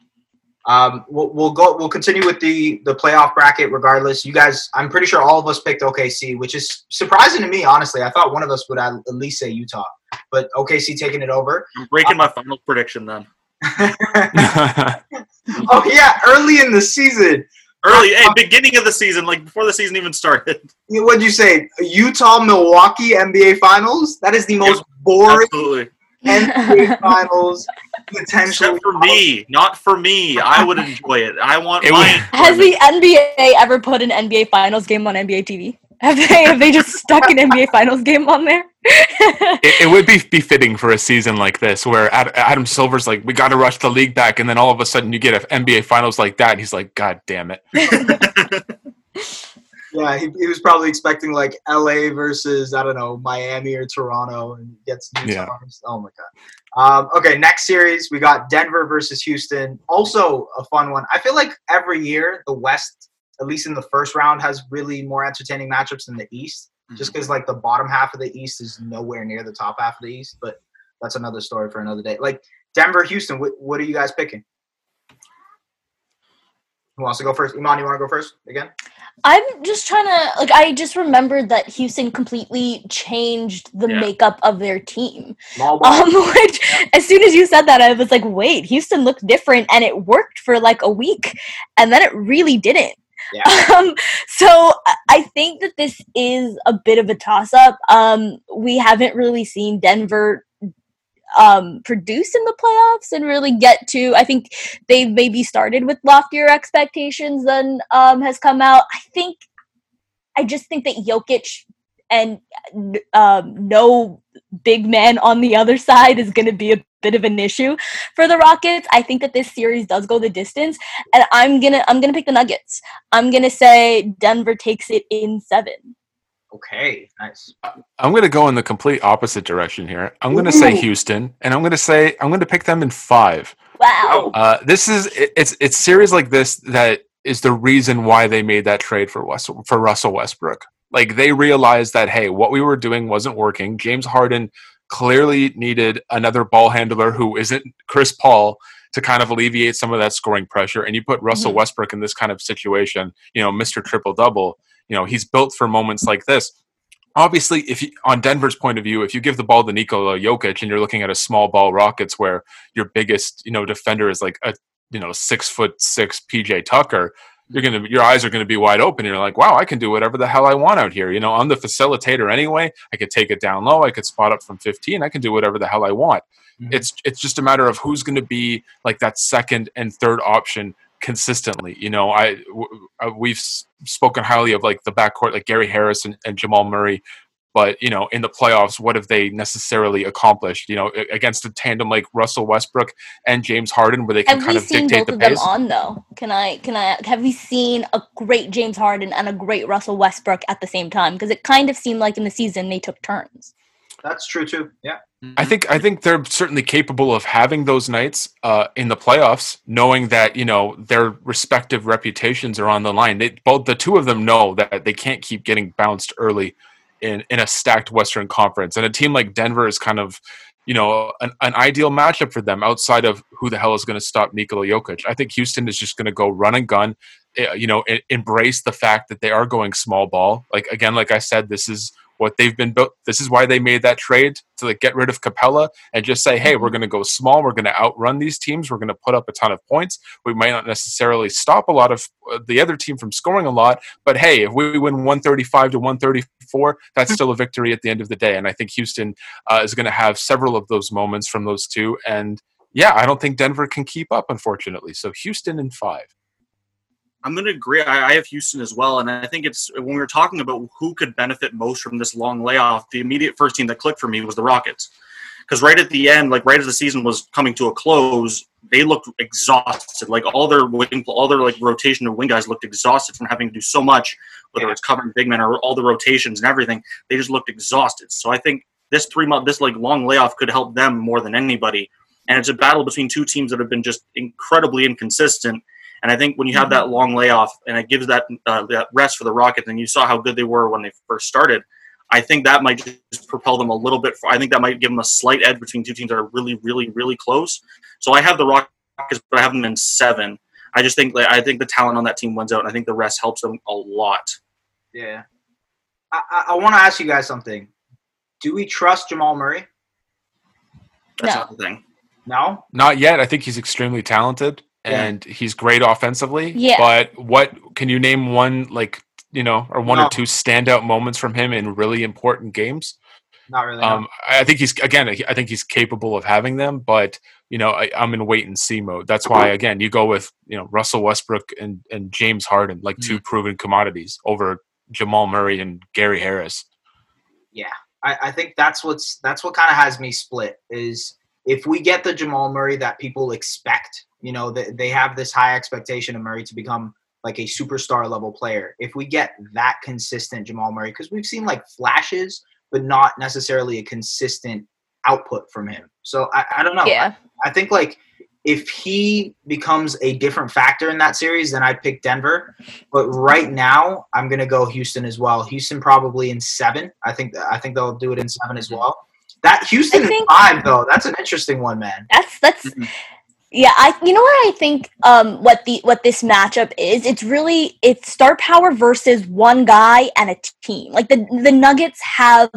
Speaker 3: Um, we'll, we'll go. We'll continue with the the playoff bracket. Regardless, you guys, I'm pretty sure all of us picked OKC, which is surprising to me. Honestly, I thought one of us would at at least say Utah, but OKC taking it over.
Speaker 1: I'm breaking my final prediction then.
Speaker 3: oh yeah, early in the season.
Speaker 1: Early, hey, beginning of the season, like before the season even started.
Speaker 3: What'd you say? Utah Milwaukee NBA Finals. That is the most boring
Speaker 1: Absolutely.
Speaker 3: NBA Finals potentially.
Speaker 1: Except for me, not for me. I would enjoy it. I want
Speaker 4: It
Speaker 1: my.
Speaker 5: Has the NBA ever put an NBA Finals game on NBA TV? Have they have they just stuck an NBA Finals game on there?
Speaker 4: it, it would be befitting for a season like this where Ad, Adam Silver's like, we got to rush the league back, and then all of a sudden you get an NBA Finals like that, and he's like, God damn it!
Speaker 3: Yeah, he, he was probably expecting like L.A. versus I don't know Miami or Toronto, and gets new
Speaker 4: Yeah.
Speaker 3: stars. Oh my god. Um, okay, next series we got Denver versus Houston. Also a fun one. I feel like every year the West, at least in the first round, has really more entertaining matchups than the East. Just because like the bottom half of the East is nowhere near the top half of the East, but that's another story for another day. Like Denver, Houston, what, what are you guys picking? Who wants to go first? Iman, you want to go first again?
Speaker 5: I'm just trying to like I just remembered that Houston completely changed the
Speaker 1: Yeah.
Speaker 5: makeup of their team. Um which as soon as you said that I was like, wait, Houston looked different and it worked for like a week and then it really didn't.
Speaker 3: Yeah.
Speaker 5: Um so I- think that this is a bit of a toss up. Um we haven't really seen Denver um produce in the playoffs and really get to I think they've maybe started with loftier expectations than um has come out. I think I just think that Jokic and um no big man on the other side is going to be a bit of an issue for the Rockets. I think that this series does go the distance and I'm going to I'm going to pick the Nuggets. I'm going to say Denver takes it in 7.
Speaker 3: Okay, nice.
Speaker 4: I'm going to go in the complete opposite direction here. I'm going to say Houston, and I'm going to say I'm going to pick them in five.
Speaker 5: Wow.
Speaker 4: Uh, this is it- it's it's series like this that is the reason why they made that trade for West, for Russell Westbrook. Like they realized that hey, what we were doing wasn't working. James Harden clearly needed another ball handler who isn't Chris Paul to kind of alleviate some of that scoring pressure. And you put Russell
Speaker 5: Mhm.
Speaker 4: Westbrook in this kind of situation, you know, Mr. Triple Double. You know, he's built for moments like this. Obviously, if you, on Denver's point of view, if you give the ball to Nikola Jokic and you're looking at a small ball Rockets where your biggest, you know, defender is like a, you know, six foot six PJ Tucker, you're gonna, your eyes are gonna be wide open. You're like, wow, I can do whatever the hell I want out here. You know, I'm the facilitator anyway. I could take it down low. I could spot up from 15. I can do whatever the hell I want.
Speaker 3: Mhm.
Speaker 4: It's it's just a matter of who's going to be like that second and third option consistently. You know, I w- uh, we've spoken highly of like the backcourt, like Gary Harris and, and Jamal Murray. But you know, in the playoffs, what have they necessarily accomplished? You know, against a tandem like Russell Westbrook and James Harden, where they can
Speaker 5: Have
Speaker 4: kind
Speaker 5: we
Speaker 4: of
Speaker 5: seen
Speaker 4: dictate
Speaker 5: both
Speaker 4: the
Speaker 5: of them
Speaker 4: pace.
Speaker 5: on though? Can I can I have we seen a great James Harden and a great Russell Westbrook at the same time? Because it kind of seemed like in the season they took turns.
Speaker 3: That's true too. Yeah.
Speaker 4: I think I think they're certainly capable of having those nights uh, in the playoffs, knowing that you know their respective reputations are on the line. They, both the two of them know that they can't keep getting bounced early in in a stacked Western Conference, and a team like Denver is kind of you know an, an ideal matchup for them outside of who the hell is going to stop Nikola Jokic. I think Houston is just going to go run and gun. eh, You know, embrace the fact that they are going small ball. Like again, like I said, this is what they've been built. This is why they made that trade to like get rid of Capela and just say, hey, we're going to go small. We're going to outrun these teams. We're going to put up a ton of points. We might not necessarily stop a lot of uh, the other team from scoring a lot, but hey, if we win 135 to 134, that's still a victory at the end of the day. And I think Houston uh, is going to have several of those moments from those two. And yeah, I don't think Denver can keep up, unfortunately. So Houston in five.
Speaker 1: I'm going to agree. I, I have Houston as well, and I think it's when we were talking about who could benefit most from this long layoff. The immediate first team that clicked for me was the Rockets, because right at the end, like right as the season was coming to a close, they looked exhausted. Like all their wing, all their like rotation of wing guys looked exhausted from having to do so much, whether
Speaker 3: Yeah.
Speaker 1: it's covering big men or all the rotations and everything. They just looked exhausted. So I think this three month, this like long layoff could help them more than anybody. And it's a battle between two teams that have been just incredibly inconsistent. And I think when you have that long layoff and it gives that uh, that rest for the Rockets, and you saw how good they were when they first started, I think that might just propel them a little bit. I think that might give them a slight edge between two teams that are really, really, really close. So I have the Rockets, but I have them in seven. I just think I think the talent on that team wins out, and I think the rest helps them a lot.
Speaker 3: Yeah. I, I, I want to ask you guys something. Do we trust Jamal Murray?
Speaker 1: That's
Speaker 5: No.
Speaker 1: not the thing.
Speaker 3: No.
Speaker 4: Not yet. I think he's extremely talented
Speaker 3: Yeah.
Speaker 4: and he's great offensively.
Speaker 5: Yeah.
Speaker 4: But what can you name one like you know, or one
Speaker 3: No.
Speaker 4: or two standout moments from him in really important games?
Speaker 3: Not really.
Speaker 4: Um, I I think he's again. I think he's capable of having them, but you know, I, I'm in wait and see mode. That's why again, you go with you know Russell Westbrook and and James Harden, like two proven commodities over Jamal Murray and Gary Harris.
Speaker 3: Yeah, I, I think that's what's that's what kind of has me split is if we get the Jamal Murray that people expect, you know, they, they have this high expectation of Murray to become like a superstar level player, if we get that consistent Jamal Murray, because we've seen like flashes, but not necessarily a consistent output from him. So I, I don't know.
Speaker 5: Yeah.
Speaker 3: I, I think like if he becomes a different factor in that series, then I'd pick Denver. But right now, I'm gonna go Houston as well. Houston probably in seven. I think I think they'll do it in seven as well. That Houston
Speaker 5: think-
Speaker 3: five though, that's an interesting one, man.
Speaker 5: That's that's
Speaker 1: Mhm.
Speaker 5: Yeah. I you know what I think um what the what this matchup is. It's really it's star power versus one guy and a team. Like the the Nuggets have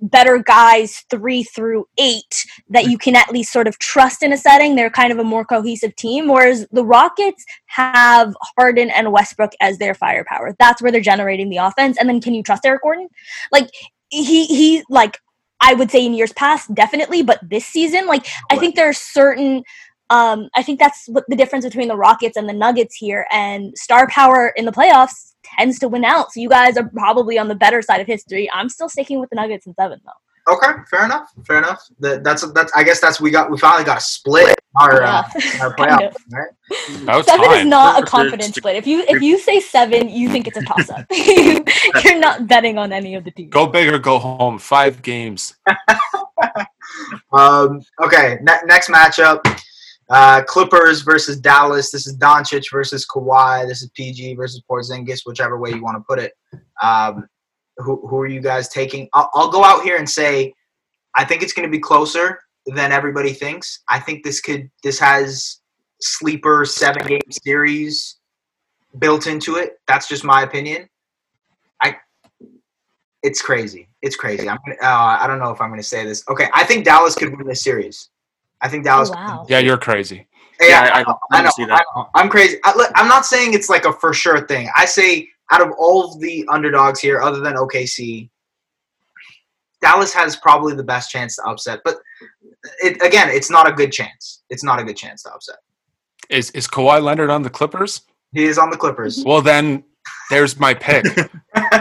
Speaker 5: better guys three through eight that you can at least sort of trust in a setting. They're kind of a more cohesive team, whereas the Rockets have Harden and Westbrook as their firepower. That's where they're generating the offense. And then can you trust Eric Gordon? Like he he like I would say in years past, definitely, but this season, like I think there are certain um I think that's what the difference between the Rockets and the Nuggets here and star power in the playoffs tends to win out. So you guys are probably on the better side of history. I'm still sticking with the Nuggets in seven though.
Speaker 3: Okay, fair enough. Fair enough. That, that's that's. I guess that's we got. We finally got a split our uh, our playoff.
Speaker 5: of.
Speaker 3: Right?
Speaker 4: About
Speaker 5: Seven is not a
Speaker 1: It's-
Speaker 5: confident split. If you if you say seven, you think it's a toss up. You're not betting on any of the teams.
Speaker 4: Go big or go home. Five games.
Speaker 3: Um, okay, ne- next matchup: uh, Clippers versus Dallas. This is Doncic versus Kawhi. This is PG versus Porzingis, whichever way you want to put it. Um, who who are you guys taking? I'll, I'll go out here and say, I think it's going to be closer than everybody thinks. I think this could this has sleeper seven game series built into it. That's just my opinion. I it's crazy. It's crazy. I'm gonna, uh, I don't know if I'm going to say this. Okay, I think Dallas could win this series. I think Dallas.
Speaker 5: Oh, wow.
Speaker 4: Yeah, you're crazy.
Speaker 3: Yeah,
Speaker 1: Yeah, I-
Speaker 3: I, know,
Speaker 1: I
Speaker 3: I know.
Speaker 1: see that.
Speaker 3: I know. I'm crazy. I, look, I'm not saying it's like a for sure thing. I say out of all of the underdogs here, other than OKC, Dallas has probably the best chance to upset. But it, again, it's not a good chance. It's not a good chance to upset.
Speaker 4: Is is Kawhi Leonard on the Clippers?
Speaker 3: He is on the Clippers.
Speaker 4: Well, then there's my pick.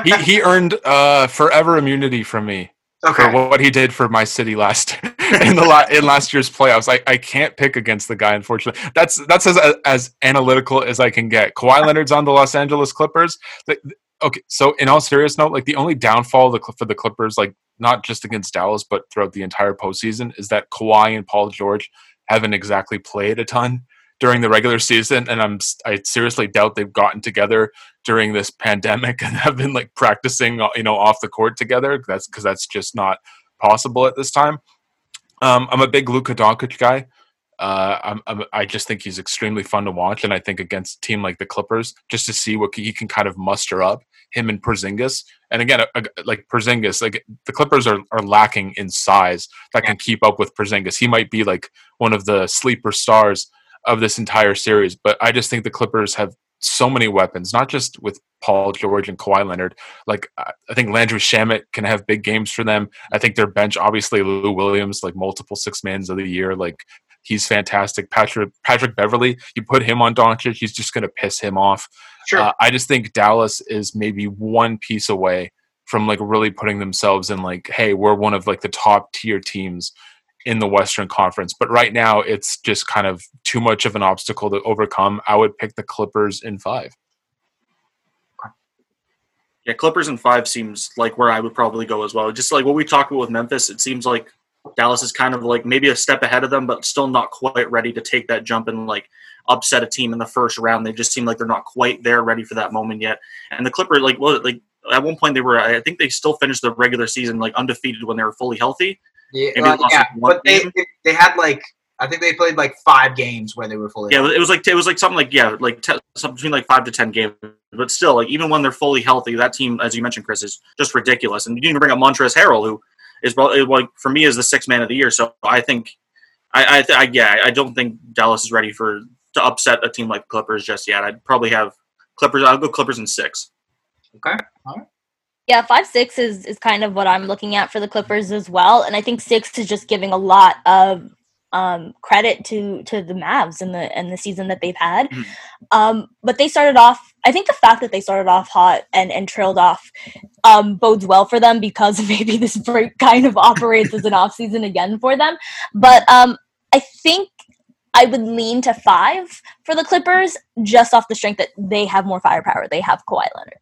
Speaker 4: he he earned uh, forever immunity from me for what he did for my city last in the la- in last year's playoffs. I, I can't pick against the guy, unfortunately. That's that's as as analytical as I can get. Kawhi Leonard's on the Los Angeles Clippers. The- the- okay, so in all serious note, like the only downfall the, for the Clippers, like not just against Dallas, but throughout the entire postseason, is that Kawhi and Paul George haven't exactly played a ton during the regular season, and I'm I seriously doubt they've gotten together during this pandemic and have been like practicing, uh, you know, off the court together. That's because that's just not possible at this time. Um, I'm a big Luka Doncic guy. Uh, I'm, I'm, I just think he's extremely fun to watch, and I think against a team like the Clippers, just to see what he can kind of muster up, him and Porzingis. And again, a- a- like Porzingis, like the Clippers are, are lacking in size that can keep up with Porzingis. He might be like one of the sleeper stars of this entire series, but I just think the Clippers have so many weapons, not just with Paul George and Kawhi Leonard. Like I think Landry Shamet can have big games for them. I think their bench, obviously Lou Williams, like multiple six mans of the year, like he's fantastic. Patrick Patrick Beverley, you put him on Doncic, he's just going to piss him off.
Speaker 3: Sure.
Speaker 4: Uh, I just think Dallas is maybe one piece away from like really putting themselves in like, hey, we're one of like the top tier teams in the Western Conference. But right now, it's just kind of too much of an obstacle to overcome. I would pick the Clippers in five.
Speaker 1: Yeah, Clippers in five seems like where I would probably go as well. Just like what we talked about with Memphis, it seems like Dallas is kind of like maybe a step ahead of them, but still not quite ready to take that jump and like upset a team in the first round. They just seem like they're not quite there, ready for that moment yet. And the Clippers, like, well, like at one point they were, I think they still finished the regular season like undefeated when they were fully healthy.
Speaker 3: Yeah, uh, yeah, but they
Speaker 1: game.
Speaker 3: they had like I think they played like five games where they were fully.
Speaker 1: Yeah, it was like it was like something like yeah, like te- something between like five to ten games. But still, like even when they're fully healthy, that team, as you mentioned, Chris, is just ridiculous. And you didn't even bring up Montrezl Harrell, who is like for me is the sixth man of the year. So I think, I, I, th- I yeah, I don't think Dallas is ready for to upset a team like Clippers just yet. I'd probably have Clippers. I'll go Clippers in six.
Speaker 3: Okay.
Speaker 5: Yeah, five six is is kind of what I'm looking at for the Clippers as well, and I think six is just giving a lot of um, credit to to the Mavs and the and the season that they've had.
Speaker 1: Mhm.
Speaker 5: Um, but they started off. I think the fact that they started off hot and and trailed off um, bodes well for them because maybe this break kind of operates as an off season again for them. But um, I think I would lean to five for the Clippers, just off the strength that they have more firepower. They have Kawhi Leonard.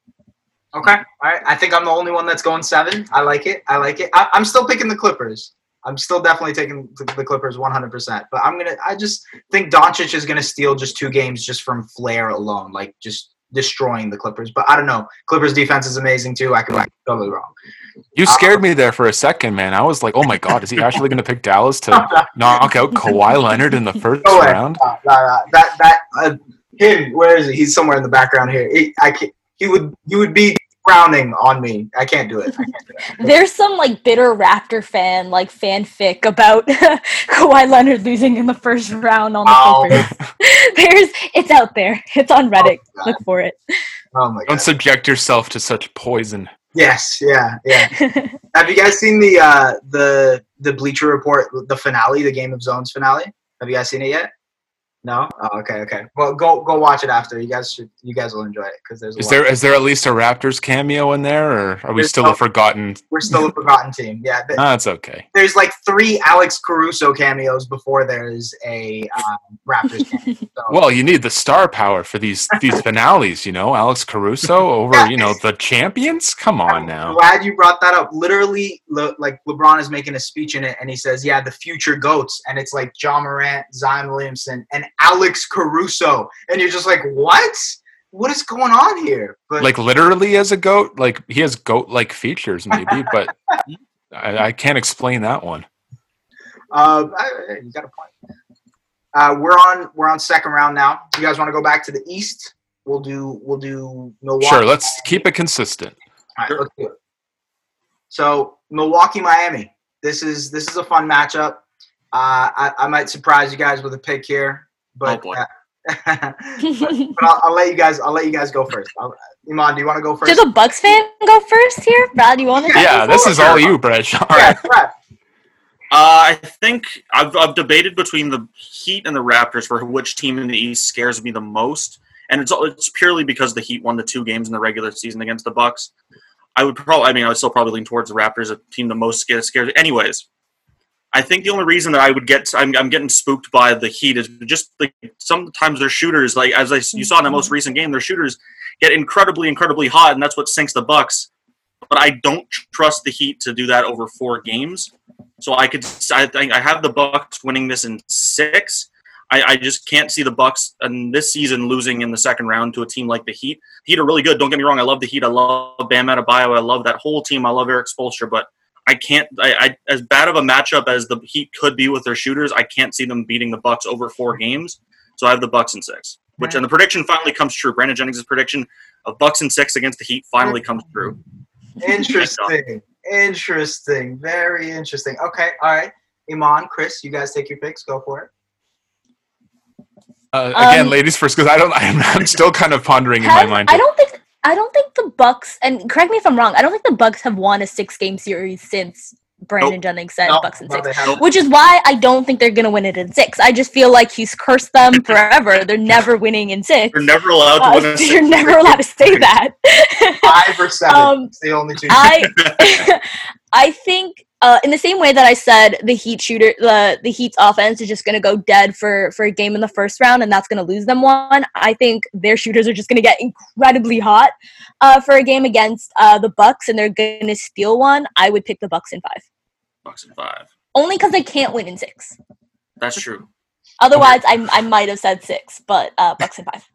Speaker 3: Okay, all right. I think I'm the only one that's going seven. I like it. I like it. I, I'm still picking the Clippers. I'm still definitely taking the Clippers 100%. But I'm gonna. I just think Doncic is gonna steal just two games just from flair alone, like just destroying the Clippers. But I don't know. Clippers defense is amazing too. I could be totally wrong.
Speaker 4: You scared me there for a second, man. I was like, "Oh my god, is he actually going to pick Dallas to knock out Kawhi Leonard in the first
Speaker 3: No
Speaker 4: round?"
Speaker 3: Uh, nah, nah. That that uh, him. Where is he? He's somewhere in the background here. He, I can't, he would he would be frowning on me. I can't do it. I can't do it.
Speaker 5: There's some like bitter Raptor fan like fanfic about Kawhi Leonard losing in the first round on the
Speaker 3: Wow.
Speaker 5: Clippers. There's it's out there. It's on Reddit.
Speaker 3: Oh,
Speaker 5: Look for it.
Speaker 3: Oh my god.
Speaker 4: Don't subject yourself to such poison.
Speaker 3: Yes. Yeah. Yeah. Have you guys seen the uh the the Bleacher Report the finale, the Game of Zones finale? Have you guys seen it yet? No. Oh, okay. Okay. Well, go go watch it after. You guys should. You guys will enjoy it because there's. A
Speaker 4: Is there is there at least a Raptors cameo in there, or are we still
Speaker 3: no-
Speaker 4: a forgotten?
Speaker 3: We're still a forgotten team. Yeah. th-
Speaker 4: Ah, That's okay.
Speaker 3: there's like three Alex Caruso cameos before there's a um, Raptors cameo. So,
Speaker 4: Well, you need the star power for these these finales, you know. Alex Caruso over, you know, the champions. Come on
Speaker 3: I'm
Speaker 4: now.
Speaker 3: glad you brought that up. Literally, le- like LeBron is making a speech in it, and he says, "Yeah, the future goats," and it's like Ja Morant, Zion Williamson, and Alex Caruso, and you're just like, "What? What is going on here?" But
Speaker 4: Like literally as a goat, like he has goat like features maybe, but I, I can't explain that one.
Speaker 3: uh, I- you got a point. Uh, we're on we're on second round now. You guys want to go back to the East? We'll do we'll do Milwaukee.
Speaker 4: Sure, let's keep it consistent.
Speaker 3: All right, let's do it. So Milwaukee, Miami. This is this is a fun matchup. Uh, I, I might surprise you guys with a pick here, but,
Speaker 1: Oh, boy.
Speaker 3: uh, but I'll, I'll let you guys. I'll let you guys go first. I'll, Iman, do you want to go first?
Speaker 5: Does a Bucks fan go first here? Brad, Do you want to?
Speaker 4: Yeah, this is all you, Brad. All
Speaker 3: yeah,
Speaker 4: right.
Speaker 3: right.
Speaker 1: Uh, I think I've, I've debated between the Heat and the Raptors for which team in the East scares me the most, and it's it's purely because the Heat won the two games in the regular season against the Bucks. I would probably, I mean, I would still probably lean towards the Raptors, a team the most scared. scared. Anyways, I think the only reason that I would get, I'm, I'm getting spooked by the Heat is just like sometimes their shooters, like as I you saw in the most mm-hmm. recent game, their shooters get incredibly, incredibly hot, and that's what sinks the Bucks. But I don't trust the Heat to do that over four games. So I could, I think I have the Bucks winning this in six. I, I just can't see the Bucks in this season losing in the second round to a team like the Heat. Heat are really good. Don't get me wrong. I love the Heat. I love Bam Adebayo. I love that whole team. I love Erik Spoelstra. But I can't. I, I as bad of a matchup as the Heat could be with their shooters, I can't see them beating the Bucks over four games. So I have the Bucks in six. Which and the prediction finally comes true. Brandon Jennings' prediction of Bucks in six against the Heat finally comes true.
Speaker 3: Interesting. Interesting. Very interesting. Okay. All right. Iman, Chris, you guys take your picks. Go for it.
Speaker 4: Uh, again,
Speaker 5: Um,
Speaker 4: ladies first, because I don't. I'm, I'm still kind of pondering in my mind.
Speaker 5: I don't think I don't think the Bucks and correct me if I'm wrong. I don't think the Bucks have won a six game series since Brandon
Speaker 1: Nope.
Speaker 5: Jennings said
Speaker 3: No,
Speaker 5: Bucks in six.
Speaker 3: haven't.
Speaker 5: Which is why I don't think they're gonna win it in six. I just feel like he's cursed them forever. They're never winning in 6
Speaker 1: You're never allowed to
Speaker 5: Uh,
Speaker 1: win a
Speaker 5: you're never allowed to say that.
Speaker 3: Five or seven.
Speaker 5: Um,
Speaker 3: it's the only two.
Speaker 5: I I think uh, in the same way that I said the Heat shooter the the Heat's offense is just going to go dead for for a game in the first round and that's going to lose them one. I think their shooters are just going to get incredibly hot uh, for a game against uh, the Bucks and they're going to steal one. I would pick the Bucks in five
Speaker 1: Bucks in five.
Speaker 5: only because they can't win in six.
Speaker 1: That's true.
Speaker 5: Otherwise, I I might have said six, but uh, Bucks in five.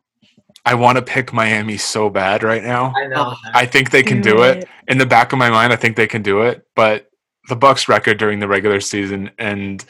Speaker 4: I want to pick Miami so bad right now.
Speaker 3: I know.
Speaker 4: I think they can do it. In the back of my mind, I think they can do it. But the Bucks record during the regular season, and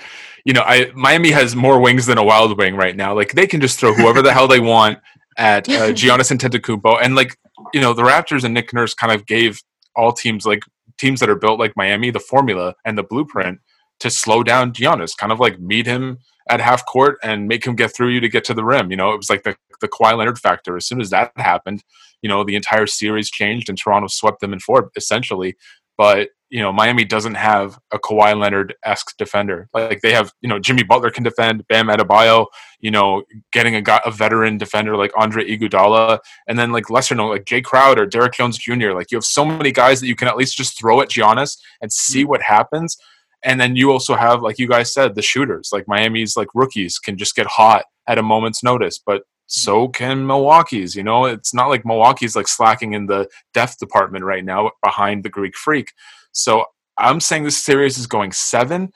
Speaker 4: you know, I Miami has more wings than a Wild Wing right now. Like they can just throw whoever the hell they want at uh, Giannis Antetokounmpo, and like you know, the Raptors and Nick Nurse kind of gave all teams like teams that are built like Miami the formula and the blueprint to slow down Giannis, kind of like meet him at half court and make him get through you to get to the rim. You know, it was like the the Kawhi Leonard factor. As soon as that happened, you know, the entire series changed and Toronto swept them in four essentially. But you know, Miami doesn't have a Kawhi Leonard esque defender. Like they have, you know, Jimmy Butler can defend, Bam Adebayo, you know, getting a guy, a veteran defender like Andre Iguodala, and then like lesser known like Jae Crowder, or Derrick Jones Jr. Like you have so many guys that you can at least just throw at Giannis and see mm-hmm. what happens. And then you also have, like you guys said, the shooters. Like Miami's like rookies can just get hot at a moment's notice, but so mm-hmm. can Milwaukee's. You know, it's not like Milwaukee's like slacking in the depth department right now behind the Greek Freak. So I'm saying this series is going seven.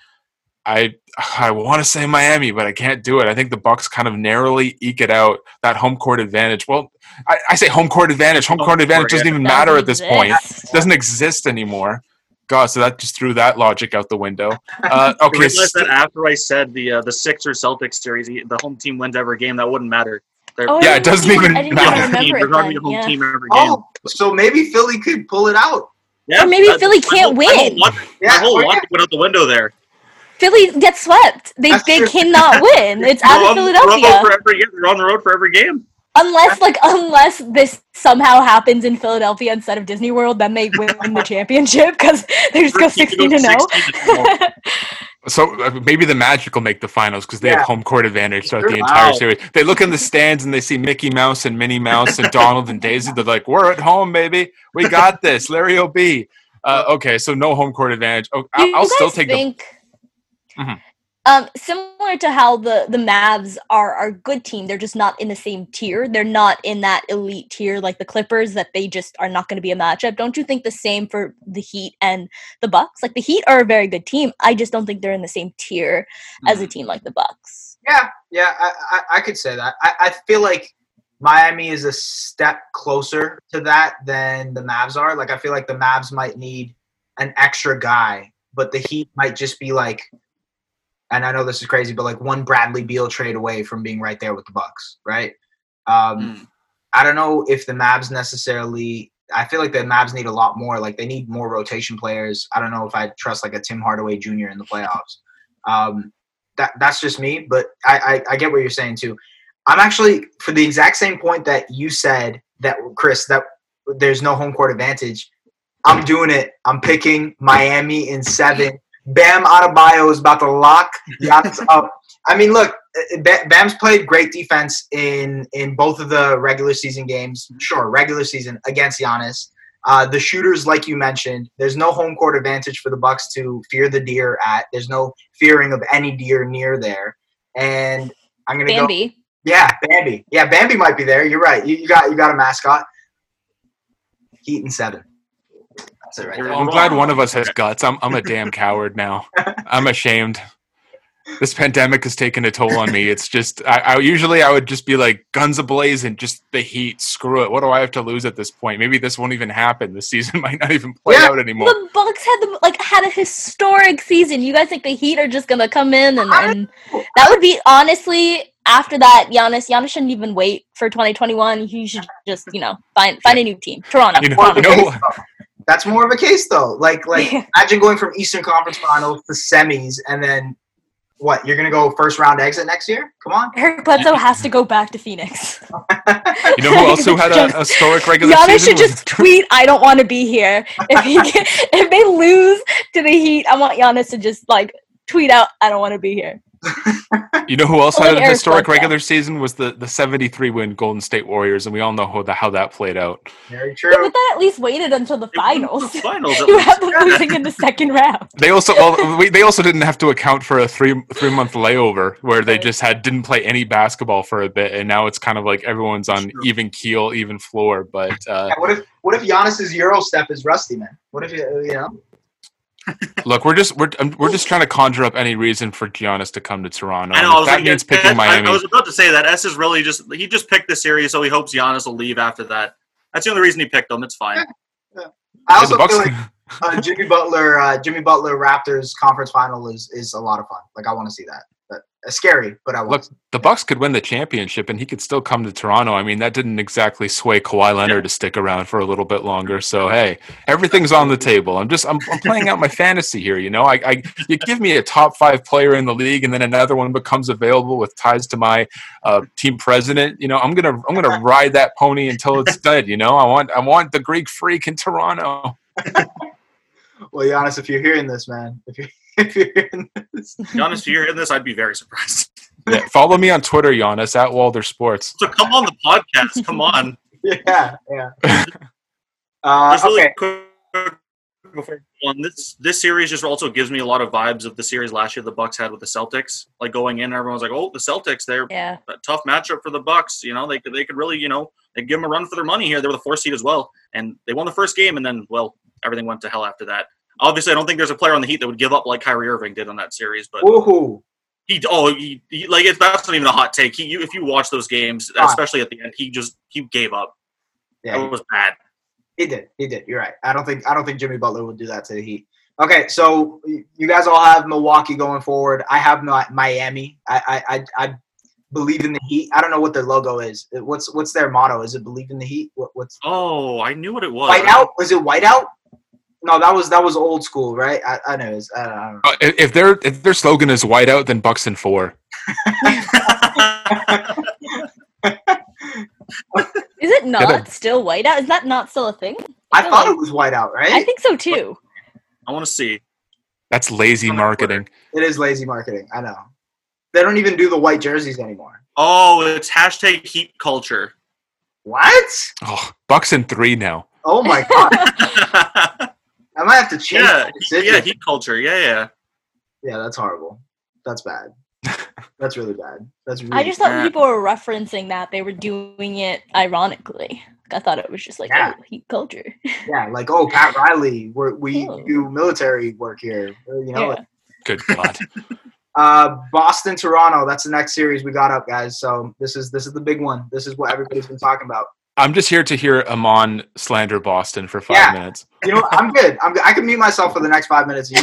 Speaker 4: I I want to say Miami, but I can't do it. I think the Bucks kind of narrowly eke it out that home court advantage. Well, I, I say home court advantage. Home court advantage doesn't even matter at this point. It doesn't exist anymore. God, so that just threw that logic out the window. Uh, okay,
Speaker 1: I realized that after I said the uh, the Sixers Celtics series, the home team wins every game. That wouldn't matter.
Speaker 5: Oh,
Speaker 4: yeah, it doesn't even
Speaker 5: I didn't
Speaker 4: matter.
Speaker 5: even remember
Speaker 1: They're
Speaker 5: it
Speaker 1: going
Speaker 5: then,
Speaker 1: home
Speaker 5: yeah.
Speaker 1: team every game.
Speaker 3: Oh, so maybe Philly could pull it out.
Speaker 1: Yeah,
Speaker 5: Or maybe
Speaker 1: that-
Speaker 5: Philly can't
Speaker 1: whole- my whole
Speaker 5: win.
Speaker 3: Yeah,
Speaker 1: My whole
Speaker 3: oh, yeah.
Speaker 1: logic went out the window there.
Speaker 5: Philly gets swept. They
Speaker 3: That's
Speaker 5: they
Speaker 3: true.
Speaker 5: cannot win. It's out of
Speaker 1: on
Speaker 5: Philadelphia.
Speaker 1: for every. They're on the road for every game.
Speaker 5: Unless like unless this somehow happens in Philadelphia instead of Disney World, then they win the championship because they just go sixteen to zero.
Speaker 1: 16 to zero.
Speaker 4: So uh, maybe the Magic will make the finals because they
Speaker 3: Yeah.
Speaker 4: have home court advantage throughout the entire
Speaker 1: Wow.
Speaker 4: series. They look in the stands and they see Mickey Mouse and Minnie Mouse and Donald and Daisy. They're like, "We're at home, baby. We got this." Larry O'B. Uh, okay, so no home court advantage. Oh, I'll, I'll still
Speaker 5: guys
Speaker 4: take the.
Speaker 5: think,
Speaker 4: Mhm.
Speaker 5: Um, similar to how the the Mavs are are a good team, they're just not in the same tier. They're not in that elite tier like the Clippers that they just are not going to be a matchup. Don't you think the same for the Heat and the Bucks? Like the Heat are a very good team. I just don't think they're in the same tier as
Speaker 4: Mm-hmm.
Speaker 5: a team like the Bucks.
Speaker 3: Yeah, yeah, I, I, I could say that. I, I feel like Miami is a step closer to that than the Mavs are. Like, I feel like the Mavs might need an extra guy, but the Heat might just be like, and I know this is crazy, but like one Bradley Beal trade away from being right there with the Bucks, right? Um, I don't know if the Mavs necessarily. I feel like the Mavs need a lot more. Like they need more rotation players. I don't know if I trust like a Tim Hardaway Jr. in the playoffs. Um, that that's just me, but I, I I get what you're saying too. I'm actually for the exact same point that you said that Chris that there's no home court advantage. I'm doing it. I'm picking Miami in seven. Bam Adebayo is about to lock Giannis up. I mean, look, Bam's played great defense in in both of the regular season games. Sure, regular season against Giannis. Uh, the shooters, like you mentioned, there's no home court advantage for the Bucks to fear the deer at. There's no fearing of any deer near there. And I'm gonna go. Yeah, Bambi. Yeah, Bambi might be there. You're right. You, you got you got a mascot. Heat and seven. That's it right there.
Speaker 4: I'm glad one of us has guts. I'm I'm a damn coward now. I'm ashamed. This pandemic has taken a toll on me. It's just I, I usually I would just be like guns ablazing, just the heat. Screw it. What do I have to lose at this point? Maybe this won't even happen. The season might not even play
Speaker 3: Yeah.
Speaker 4: out anymore.
Speaker 5: The Bucks had the like had a historic season. You guys think the Heat are just gonna come in and, and that would be honestly after that Giannis Giannis shouldn't even wait for 2021. He should just you know find find a new team. Toronto.
Speaker 4: You know,
Speaker 3: More of
Speaker 4: you know
Speaker 3: case, though. That's more of a case though. Like like imagine going from Eastern Conference Finals to semis and then what? You're gonna go first round exit next year? Come on.
Speaker 5: Eric Bledsoe has to go back to Phoenix.
Speaker 4: you know who else who had a, a historic regular
Speaker 5: Giannis
Speaker 4: season?
Speaker 5: should
Speaker 4: was-
Speaker 5: just tweet, "I don't want to be here." If he get, if they lose to the Heat, I want Giannis to just like tweet out, "I don't want to be here."
Speaker 4: You know who else
Speaker 5: Well,
Speaker 4: had
Speaker 5: like
Speaker 4: a historic
Speaker 5: Bledsoe.
Speaker 4: regular season was the the 73 win Golden State Warriors, and we all know how, the, how that played out.
Speaker 3: Very
Speaker 5: Yeah,
Speaker 3: true.
Speaker 5: but that at least waited until the
Speaker 1: They won
Speaker 5: finals.
Speaker 1: the Finals.
Speaker 5: you
Speaker 1: least.
Speaker 5: have them losing in the second round.
Speaker 4: They also well, we, they also didn't have to account for a three three month layover where they just had didn't play any basketball for a bit, and now it's kind of like everyone's on
Speaker 1: True.
Speaker 4: even keel, even floor. But uh,
Speaker 3: Yeah, what if what if Giannis's Euro step is rusty, man? What if you you know?
Speaker 4: Look, we're just we're um, we're just trying to conjure up any reason for Giannis to come to Toronto.
Speaker 1: I know. I was
Speaker 4: that
Speaker 1: like,
Speaker 4: means picking
Speaker 1: I,
Speaker 4: Miami.
Speaker 1: I was about to say that Es is really just he just picked the series, so he hopes Giannis will leave after that. That's the only reason he picked them. It's fine.
Speaker 3: I
Speaker 4: Yeah,
Speaker 3: also
Speaker 4: Bucks-
Speaker 3: feel like uh, Jimmy Butler, uh, Jimmy Butler Raptors conference final is is a lot of fun. Like I want to see that. But scary, but I want.
Speaker 4: Look, the Bucks could win the championship, and he could still come to Toronto. I mean, that didn't exactly sway Kawhi Leonard to stick around for a little bit longer. So hey, everything's on the table. I'm just I'm, I'm playing out my fantasy here. You know, I, I you give me a top five player in the league, and then another one becomes available with ties to my uh, team president. You know, I'm gonna I'm gonna ride that pony until it's dead. You know, I want I want the Greek freak in Toronto.
Speaker 3: Well, Giannis, if you're hearing this, man, if you're if you're hearing this,
Speaker 1: Giannis, if you're in this, I'd be very surprised.
Speaker 4: Yeah, follow me on Twitter, Giannis at Walder Sports.
Speaker 1: So come on the podcast. Come on.
Speaker 3: yeah, yeah. Uh,
Speaker 1: really
Speaker 3: okay,
Speaker 1: quick before on this this series just also gives me a lot of vibes of the series last year the Bucks had with the Celtics. Like going in, everyone was like, "Oh, the Celtics, they're
Speaker 5: Yeah.
Speaker 1: a tough matchup for the Bucks. You know, they could they could really, you know, they give them a run for their money here. They were the fourth seed as well, and they won the first game, and then well, everything went to hell after that. Obviously, I don't think there's a player on the Heat that would give up like Kyrie Irving did on that series, but
Speaker 3: Woohoo!
Speaker 1: he oh he, he like it's that's not even a hot take. He you, if you watch those games,
Speaker 3: Ah.
Speaker 1: especially at the end, he just he gave up.
Speaker 3: Yeah,
Speaker 1: It was bad.
Speaker 3: He did. He did. You're right. I don't think I don't think Jimmy Butler would do that to the Heat. Okay, so you guys all have Milwaukee going forward. I have Mi- Miami. I I, I, I believe in the Heat. I don't know what their logo is. What's what's their motto? Is it believe in the Heat? What, what's
Speaker 1: Oh, I knew what it was.
Speaker 3: whiteout? Was it whiteout? No, that was that was old school, right? I, I know. It's, I don't, I don't know.
Speaker 4: Uh, if if their if their slogan is whiteout, then Bucks Buxton four.
Speaker 5: Is it not
Speaker 4: Get
Speaker 5: still whiteout? Is that not still a thing?
Speaker 3: I
Speaker 5: feel
Speaker 3: thought
Speaker 5: like-
Speaker 3: it was whiteout, right?
Speaker 5: I think so too.
Speaker 1: I want to see.
Speaker 4: That's lazy
Speaker 1: On the Twitter.
Speaker 4: marketing.
Speaker 3: it is lazy marketing. I know. They don't even do the white jerseys anymore.
Speaker 1: Oh, it's hashtag Heat culture.
Speaker 3: What?
Speaker 4: Oh, Buxton three now.
Speaker 3: Oh my god! I might have to change.
Speaker 1: yeah, he-
Speaker 3: decision.
Speaker 1: yeah, Heat culture. Yeah, yeah.
Speaker 3: Yeah, that's horrible. That's bad. that's really bad. That's really
Speaker 5: I just thought
Speaker 1: Yeah.
Speaker 5: people were referencing that they were doing it ironically. I thought it was just like
Speaker 3: Yeah.
Speaker 5: oh, heat culture.
Speaker 3: yeah, like oh, Pat Riley, we're, we
Speaker 5: Oh.
Speaker 3: do military work here. Uh, You know,
Speaker 5: Yeah.
Speaker 4: Good God.
Speaker 3: uh, Boston, Toronto. That's the next series we got up, guys. So this is this is the big one. This is what everybody's been talking about.
Speaker 4: I'm just here to hear Iman slander Boston for five
Speaker 3: Yeah.
Speaker 4: minutes.
Speaker 3: You know, what? I'm good. I'm good. I can mute myself for the next five minutes. You-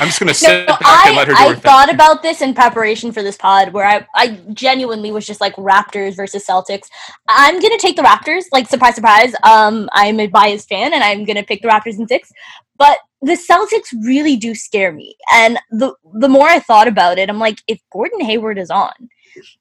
Speaker 4: I'm just gonna sit
Speaker 5: No,
Speaker 4: back and let her do
Speaker 5: I,
Speaker 4: her
Speaker 5: I
Speaker 4: thing.
Speaker 5: thought about this in preparation for this pod where I, I genuinely was just like Raptors versus Celtics. I'm gonna take the Raptors, like surprise, surprise. Um, I'm a biased fan and I'm gonna pick the Raptors in six. But the Celtics really do scare me. And the the more I thought about it, I'm like, if Gordon Hayward is on,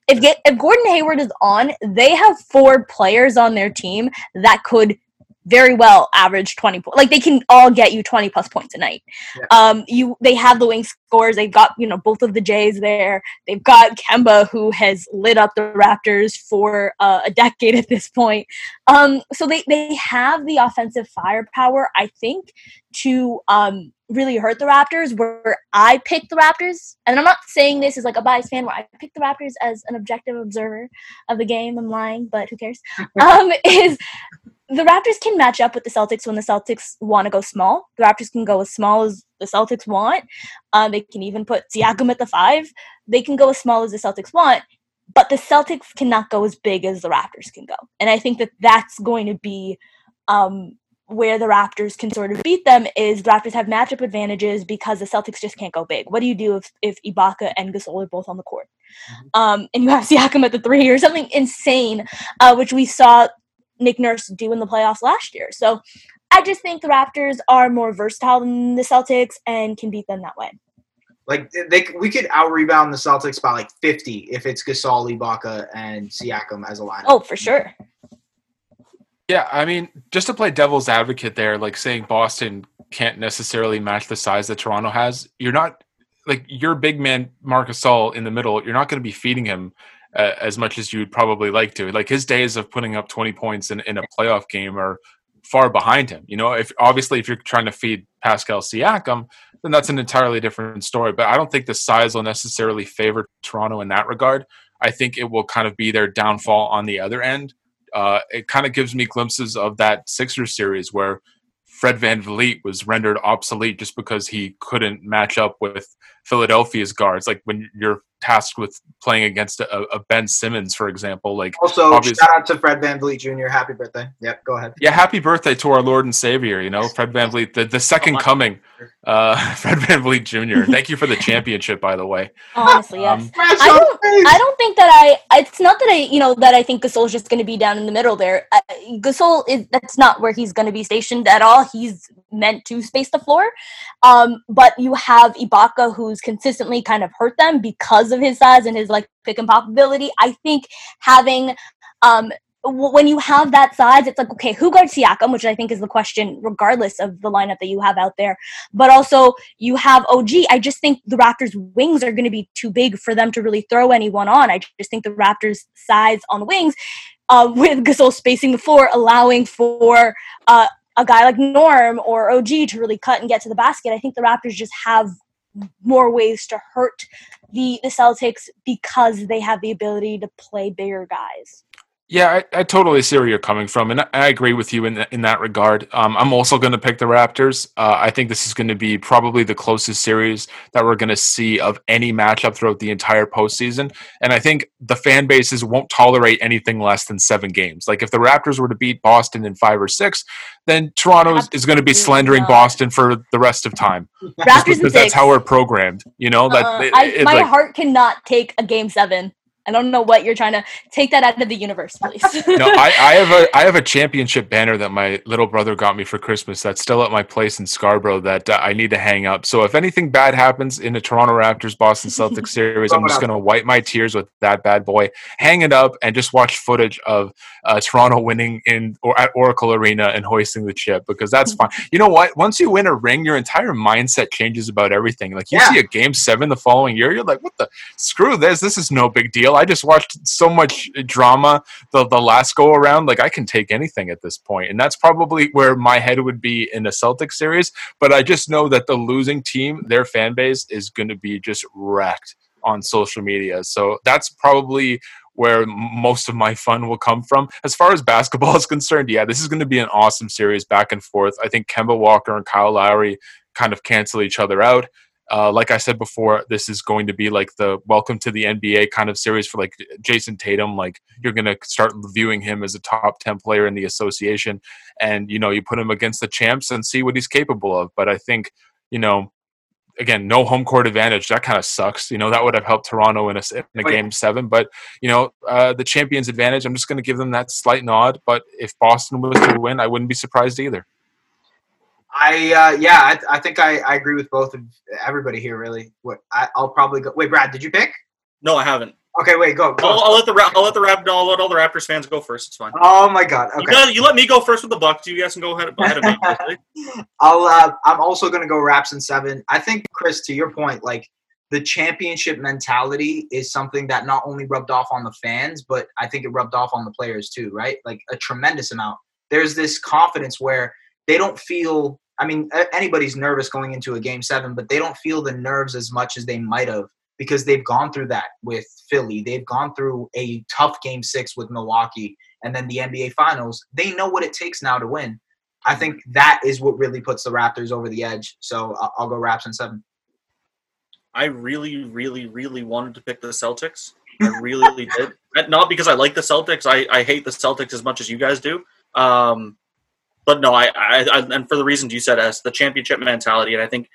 Speaker 5: if get, if Gordon Hayward is on, they have four players on their team that could very well average 20 points. Like they can all get you 20 plus points a night.
Speaker 3: Yeah.
Speaker 5: Um you they have the wing scores. They've got, you know, both of the Jays there. They've got Kemba who has lit up the Raptors for uh, a decade at this point. Um so they they have the offensive firepower, I think, to um really hurt the Raptors where I picked the Raptors. And I'm not saying this is like a biased fan where I picked the Raptors as an objective observer of the game. I'm lying, but who cares? um is the Raptors can match up with the Celtics when the Celtics want to go small. The Raptors can go as small as the Celtics want. Um, they can even put Siakam at the five. They can go as small as the Celtics want, but the Celtics cannot go as big as the Raptors can go. And I think that that's going to be um, where the Raptors can sort of beat them. Is the Raptors have matchup advantages because the Celtics just can't go big. What do you do if if Ibaka and Gasol are both on the court, um, and you have Siakam at the three or something insane, uh, which we saw Nick Nurse do in the playoffs last year. So I just think the Raptors are more versatile than the Celtics and can beat them that way.
Speaker 3: like they, we could out rebound the Celtics by like 50 if it's Gasol, Ibaka, and Siakam as a lineup.
Speaker 5: Oh, for sure.
Speaker 4: Yeah, I mean, just to play devil's advocate there, like saying Boston can't necessarily match the size that Toronto has, you're not like your big man Marcus Gasol in the middle. You're not going to be feeding him uh, as much as you'd probably like to. Like his days of putting up 20 points in, in a playoff game are far behind him. You know, if obviously if you're trying to feed Pascal Siakam, then that's an entirely different story. But I don't think the size will necessarily favor Toronto in that regard. I think it will kind of be their downfall on the other end. Uh, it kind of gives me glimpses of that Sixers series where Fred VanVleet was rendered obsolete just because he couldn't match up with Philadelphia's guards. Like when you're tasked with playing against a, a Ben Simmons, for example. Like,
Speaker 3: Also,
Speaker 4: Obvious-
Speaker 3: shout out to Fred VanVleet Jr. Happy birthday. Yep, go ahead.
Speaker 4: yeah, happy birthday to our Lord and Savior. You know, Fred VanVleet, the, the second coming, uh, Fred VanVleet Jr. Thank you for the championship, by the way.
Speaker 5: Honestly, yes.
Speaker 4: Um,
Speaker 5: I don't- I don't think that I. It's not that I, you know, that I think Gasol's just going to be down in the middle there. Uh, Gasol is that's not where he's going to be stationed at all. He's meant to space the floor. Um, but you have Ibaka, who's consistently kind of hurt them because of his size and his like pick and pop ability. I think having um when you have that size, it's like, okay, who guards Siakam, which I think is the question, regardless of the lineup that you have out there. But also, you have OG. I just think the Raptors' wings are going to be too big for them to really throw anyone on. I just think the Raptors' size on the wings, uh, with Gasol spacing the floor, allowing for uh, a guy like Norm or OG to really cut and get to the basket. I think the Raptors just have more ways to hurt the the Celtics because they have the ability to play bigger guys.
Speaker 4: Yeah, I, I, totally see where you're coming from, and I agree with you in in that regard. Um, I'm also going to pick the Raptors. Uh, I think this is going to be probably the closest series that we're going to see of any matchup throughout the entire postseason, and I think the fan bases won't tolerate anything less than seven games. Like if the Raptors were to beat Boston in five or six, then Toronto is, is going to be slandering Boston for the rest of time.
Speaker 5: Raptors
Speaker 4: because that's how we're programmed. You know that uh,
Speaker 5: it, I, my like, heart cannot take a game seven. I don't know what you're trying to take that out of the universe, please.
Speaker 4: no, I, I, have a I have a championship banner that my little brother got me for Christmas. That's still at my place in Scarborough that uh, I need to hang up. So if anything bad happens in the Toronto Raptors Boston Celtics series, I'm just gonna wipe my tears with that bad boy, hang it up, and just watch footage of uh, Toronto winning in or at Oracle Arena and hoisting the chip because that's fine. You know what? Once you win a ring, your entire mindset changes about everything. Like you yeah. see a game seven the following year, you're like, what the screw this? This is no big deal. I just watched so much drama the, the last go around. Like I can take anything at this point, and that's probably where my head would be in the Celtics series. But I just know that the losing team, their fan base, is going to be just wrecked on social media. So that's probably where most of my fun will come from. As far as basketball is concerned, yeah, this is going to be an awesome series back and forth. I think Kemba Walker and Kyle Lowry kind of cancel each other out. Uh, like I said before, this is going to be like the welcome to the NBA kind of series for like Jayson Tatum. Like you're going to start viewing him as a top 10 player in the association. And, you know, you put him against the champs and see what he's capable of. But I think, you know, again, no home court advantage. That kind of sucks. You know, that would have helped Toronto in a, in a game seven. But, you know, uh, the champions advantage, I'm just going to give them that slight nod. But if Boston was to win, I wouldn't be surprised either.
Speaker 3: I uh, yeah, I, I think I, I agree with both of everybody here. Really, what I, will probably go. Wait, Brad, did you pick?
Speaker 1: No, I haven't.
Speaker 3: Okay, wait, go. go.
Speaker 1: I'll, I'll, let the I'll let the Rap I'll let all the Raptors fans go first. It's fine.
Speaker 3: Oh my god. Okay.
Speaker 1: You, you let me go first with the Bucks. You guys can go ahead, ahead of
Speaker 3: me. I'll. Uh, I'm also gonna go Raps in seven. I think Chris, to your point, like the championship mentality is something that not only rubbed off on the fans, but I think it rubbed off on the players too. Right, like a tremendous amount. There's this confidence where they don't feel I mean, anybody's nervous going into a game seven, but they don't feel the nerves as much as they might have because they've gone through that with Philly. They've gone through a tough game six with Milwaukee and then the NBA Finals. They know what it takes now to win. I think that is what really puts the Raptors over the edge. So I'll go Raps in seven.
Speaker 1: I really, really, really wanted to pick the Celtics. I really, really did. Not because I like the Celtics. I, I hate the Celtics as much as you guys do. Um, but no, I, I, I, and for the reasons you said, as the championship mentality, and I think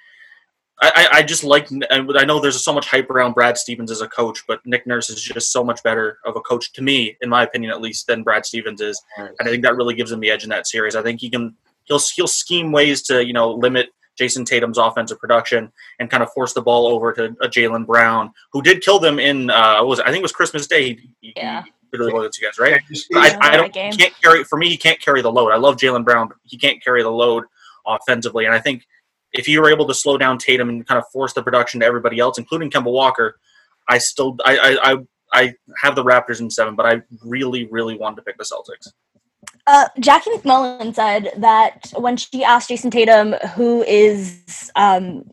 Speaker 1: I, I just like. I know there's so much hype around Brad Stevens as a coach, but Nick Nurse is just so much better of a coach to me, in my opinion, at least, than Brad Stevens is, and I think that really gives him the edge in that series. I think he can he'll he'll scheme ways to you know limit Jayson Tatum's offensive production and kind of force the ball over to a Jaylen Brown, who did kill them in uh, was it? I think it was Christmas Day. He,
Speaker 5: yeah. He,
Speaker 1: literally well against you guys, right? I, I, don't he can't carry for me. He can't carry the load. I love Jaylen Brown, but he can't carry the load offensively. And I think if you were able to slow down Tatum and kind of force the production to everybody else, including Kemba Walker, I still I I I, have the Raptors in seven, but I really really wanted to pick the Celtics.
Speaker 5: Uh, Jackie MacMullan said that when she asked Jayson Tatum who is um,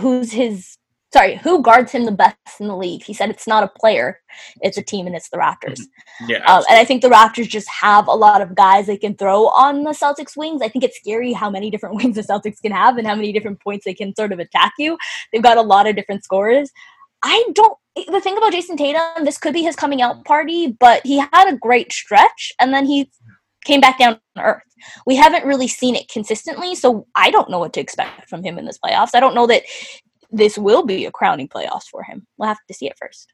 Speaker 5: who's his sorry, who guards him the best in the league? He said it's not a player, it's a team, and it's the Raptors.
Speaker 1: Mm-hmm. Yeah,
Speaker 5: um, and I think the Raptors just have a lot of guys they can throw on the Celtics wings. I think it's scary how many different wings the Celtics can have and how many different points they can sort of attack you. They've got a lot of different scorers. I don't. The thing about Jayson Tatum, this could be his coming out party, but he had a great stretch, and then he came back down to earth. We haven't really seen it consistently, so I don't know what to expect from him in this playoffs. I don't know that this will be a crowning playoffs for him. We'll have to see it first.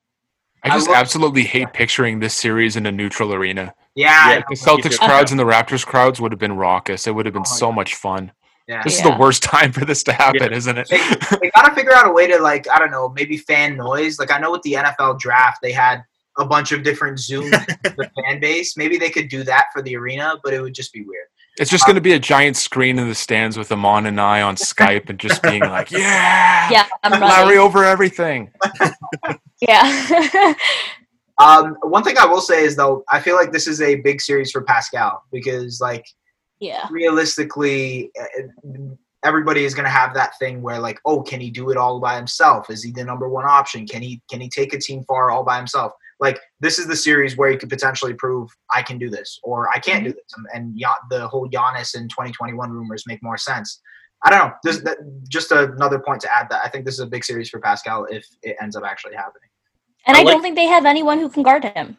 Speaker 4: I just I absolutely hate picturing this series in a neutral arena.
Speaker 3: Yeah,
Speaker 4: yeah the Celtics crowds and the Raptors crowds would have been raucous. It would have been oh, so yeah. much fun. Yeah. This yeah. is the worst time for this to happen, isn't it?
Speaker 3: They, they gotta figure out a way to like I don't know, maybe fan noise. Like I know with the NFL draft, they had a bunch of different Zoom the fan base. Maybe they could do that for the arena, but it would just be weird.
Speaker 4: It's just going to be a giant screen in the stands with Iman and I on Skype and just being like, "Yeah,
Speaker 5: yeah, I'm
Speaker 4: Larry over everything."
Speaker 5: yeah.
Speaker 3: um, one thing I will say is though, I feel like this is a big series for Pascal because, like,
Speaker 5: Yeah.
Speaker 3: realistically, uh, everybody is going to have that thing where like, oh, can he do it all by himself? Is he the number one option? Can he can he take a team far all by himself? Like this is the series where he could potentially prove I can do this or I can't do mm-hmm. this, and, and the whole Giannis in 2021 rumors make more sense. I don't know. This, that, just another point to add that I think this is a big series for Pascal if it ends up actually happening.
Speaker 5: And
Speaker 1: I
Speaker 5: I,
Speaker 1: like-
Speaker 5: don't think they have anyone who can guard him.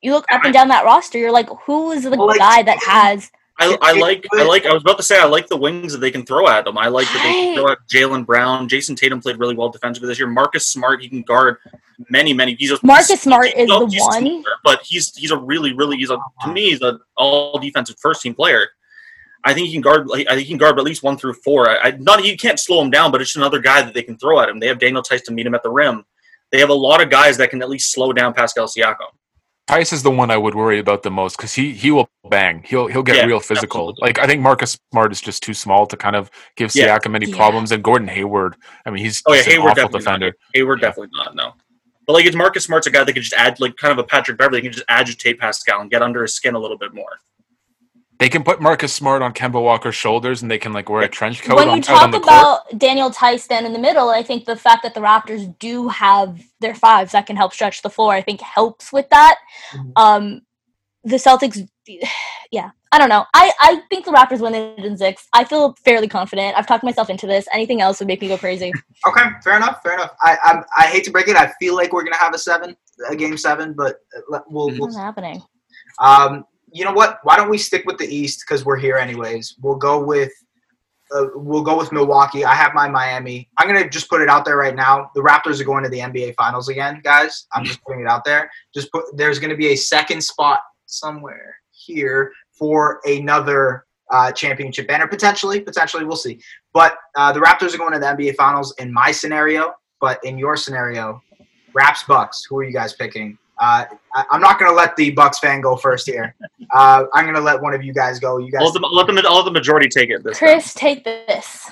Speaker 5: You look up and down that roster, you're like, who is the
Speaker 3: Well, like-
Speaker 5: guy that has
Speaker 1: I, I like I like I was about to say I like the wings that they can throw at them. I like that they can throw at Jaylen Brown. Jayson Tatum played really well defensively this year. Marcus Smart he can guard many many. He's a
Speaker 5: Marcus Smart
Speaker 1: he's-
Speaker 5: is the
Speaker 1: he's
Speaker 5: one.
Speaker 1: but he's he's a really really he's a to me he's an all defensive first team player. I think he can guard. I think he can guard at least one through four. I, I not he can't slow him down, but it's just another guy that they can throw at him. They have Daniel Theis to meet him at the rim. They have a lot of guys that can at least slow down Pascal Siakam.
Speaker 4: Theis is the one I would worry about the most because he he will bang. He'll he'll get
Speaker 1: Yeah,
Speaker 4: real physical.
Speaker 1: absolutely.
Speaker 4: Like I think Marcus Smart is just too small to kind of give
Speaker 1: Yeah.
Speaker 4: Siakam any
Speaker 5: Yeah.
Speaker 4: problems. And Gordon Hayward, I mean, he's
Speaker 1: Oh yeah,
Speaker 4: just an
Speaker 1: Hayward
Speaker 4: awful
Speaker 1: definitely
Speaker 4: defender.
Speaker 1: not. Hayward
Speaker 4: Yeah.
Speaker 1: definitely not. No, but like it's Marcus Smart's a guy that can just add like kind of a Patrick Beverley. He can just agitate Pascal and get under his skin a little bit more.
Speaker 4: They can put Marcus Smart on Kemba Walker's shoulders, and they can like wear a trench coat
Speaker 5: when
Speaker 4: on,
Speaker 5: you
Speaker 4: out on
Speaker 5: talk
Speaker 4: the court.
Speaker 5: about Daniel Theis then in the middle, I think the fact that the Raptors do have their fives that can help stretch the floor, I think helps with that.
Speaker 3: Mhm.
Speaker 5: Um, the Celtics, yeah, I don't know. I, I think the Raptors win it in six. I feel fairly confident. I've talked myself into this. Anything else would make me go crazy.
Speaker 3: Okay, fair enough. Fair enough. I I'm, I hate to break it. I feel like we're gonna have a seven, a game seven, but uh, we'll, we'll
Speaker 5: What's happening?
Speaker 3: Um, you know what? Why don't we stick with the East because we're here anyways? We'll go with uh, we'll go with Milwaukee. I have my Miami. I'm gonna just put it out there right now. The Raptors are going to the NBA Finals again, guys. I'm just putting it out there. Just put there's gonna be a second spot somewhere here for another uh, championship banner potentially. Potentially, we'll see. But uh, the Raptors are going to the NBA Finals in my scenario. But in your scenario, Raps Bucks. Who are you guys picking? Uh, I, I'm not going to let the Bucks fan go first here. Uh, I'm going to let one of you guys go. You guys.
Speaker 1: I'll let, the, let them I'll let the majority take it this time.
Speaker 5: Chris, take this.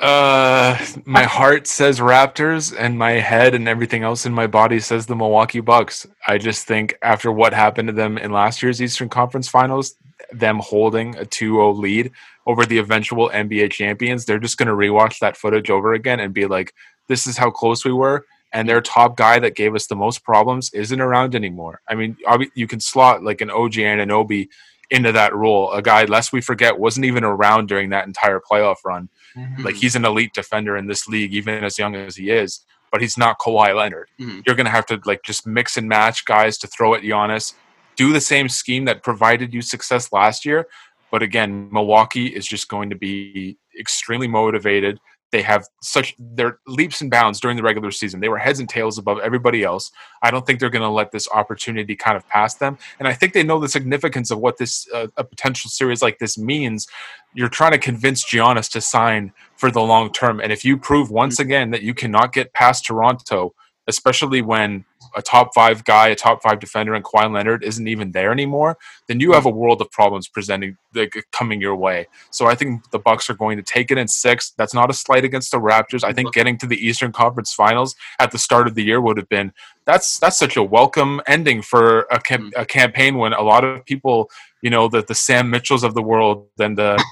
Speaker 4: Uh, my heart says Raptors, and my head and everything else in my body says the Milwaukee Bucks. I just think after what happened to them in last year's Eastern Conference Finals, them holding a 2-0 lead over the eventual NBA champions, they're just going to rewatch that footage over again and be like, "This is how close we were." And their top guy that gave us the most problems isn't around anymore. I mean, you can slot like an OG Anunoby into that role. A guy, lest we forget, wasn't even around during that entire playoff run.
Speaker 3: Mhm.
Speaker 4: Like he's an elite defender in this league, even as young as he is. But he's not Kawhi Leonard.
Speaker 1: Mhm.
Speaker 4: You're gonna have to like just mix and match guys to throw at Giannis. Do the same scheme that provided you success last year. But again, Milwaukee is just going to be extremely motivated. They have such their leaps and bounds during the regular season. They were heads and tails above everybody else. I don't think they're going to let this opportunity kind of pass them. And I think they know the significance of what this uh, a potential series like this means. You're trying to convince Giannis to sign for the long term. And if you prove once again that you cannot get past Toronto, especially when a top five guy, a top five defender, and Kawhi Leonard isn't even there anymore, then you have a world of problems presenting like, coming your way. So I think the Bucks are going to take it in six. That's not a slight against the Raptors. I think getting to the Eastern Conference Finals at the start of the year would have been that's that's such a welcome ending for a, cam- mm. a campaign when a lot of people, you know, the the Sam Mitchells of the world and the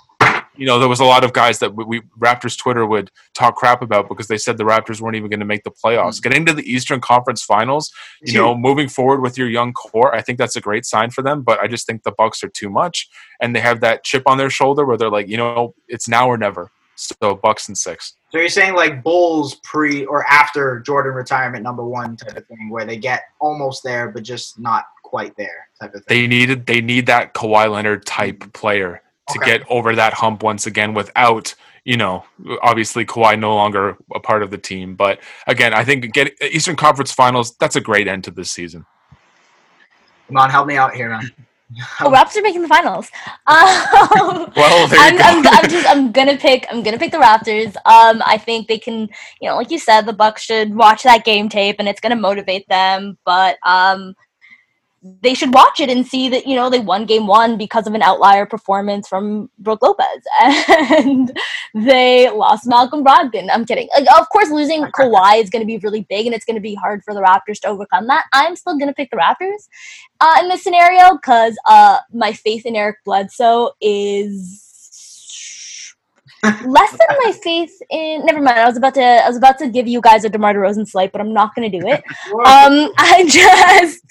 Speaker 4: you know, there was a lot of guys that we, we Raptors Twitter would talk crap about because they said the Raptors weren't even going to make the playoffs. Mm. Getting to the Eastern Conference Finals, you know, moving forward with your young core, I think that's a great sign for them. But I just think the Bucks are too much, and they have that chip on their shoulder where they're like, you know, it's now or never. So Bucks and six.
Speaker 3: So you're saying like Bulls pre or after Jordan retirement number one type of thing, where they get almost there but just not quite there type of thing.
Speaker 4: They needed they need that Kawhi Leonard type mm. player to
Speaker 3: Okay.
Speaker 4: get over that hump once again without you know obviously Kawhi no longer a part of the team but again I think get Eastern Conference Finals that's a great end to this season
Speaker 3: Come on, help me out here, man.
Speaker 5: Oh, Raptors are making the finals. Um,
Speaker 4: Well, there you
Speaker 5: I'm,
Speaker 4: go.
Speaker 5: I'm, I'm just I'm gonna pick I'm gonna pick the Raptors. Um, I think they can, you know, like you said, the Bucks should watch that game tape, and it's gonna motivate them. But um, they should watch it and see that you know they won game one because of an outlier performance from Brook Lopez, and they lost Malcolm Brogdon. I'm kidding. Like, of course, losing Kawhi is going to be really big, and it's going to be hard for the Raptors to overcome that. I'm still going to pick the Raptors uh, in this scenario because uh, my faith in Eric Bledsoe is less than my faith in never mind i was about to i was about to give you guys a demar DeRozan slight but i'm not going to do it um i just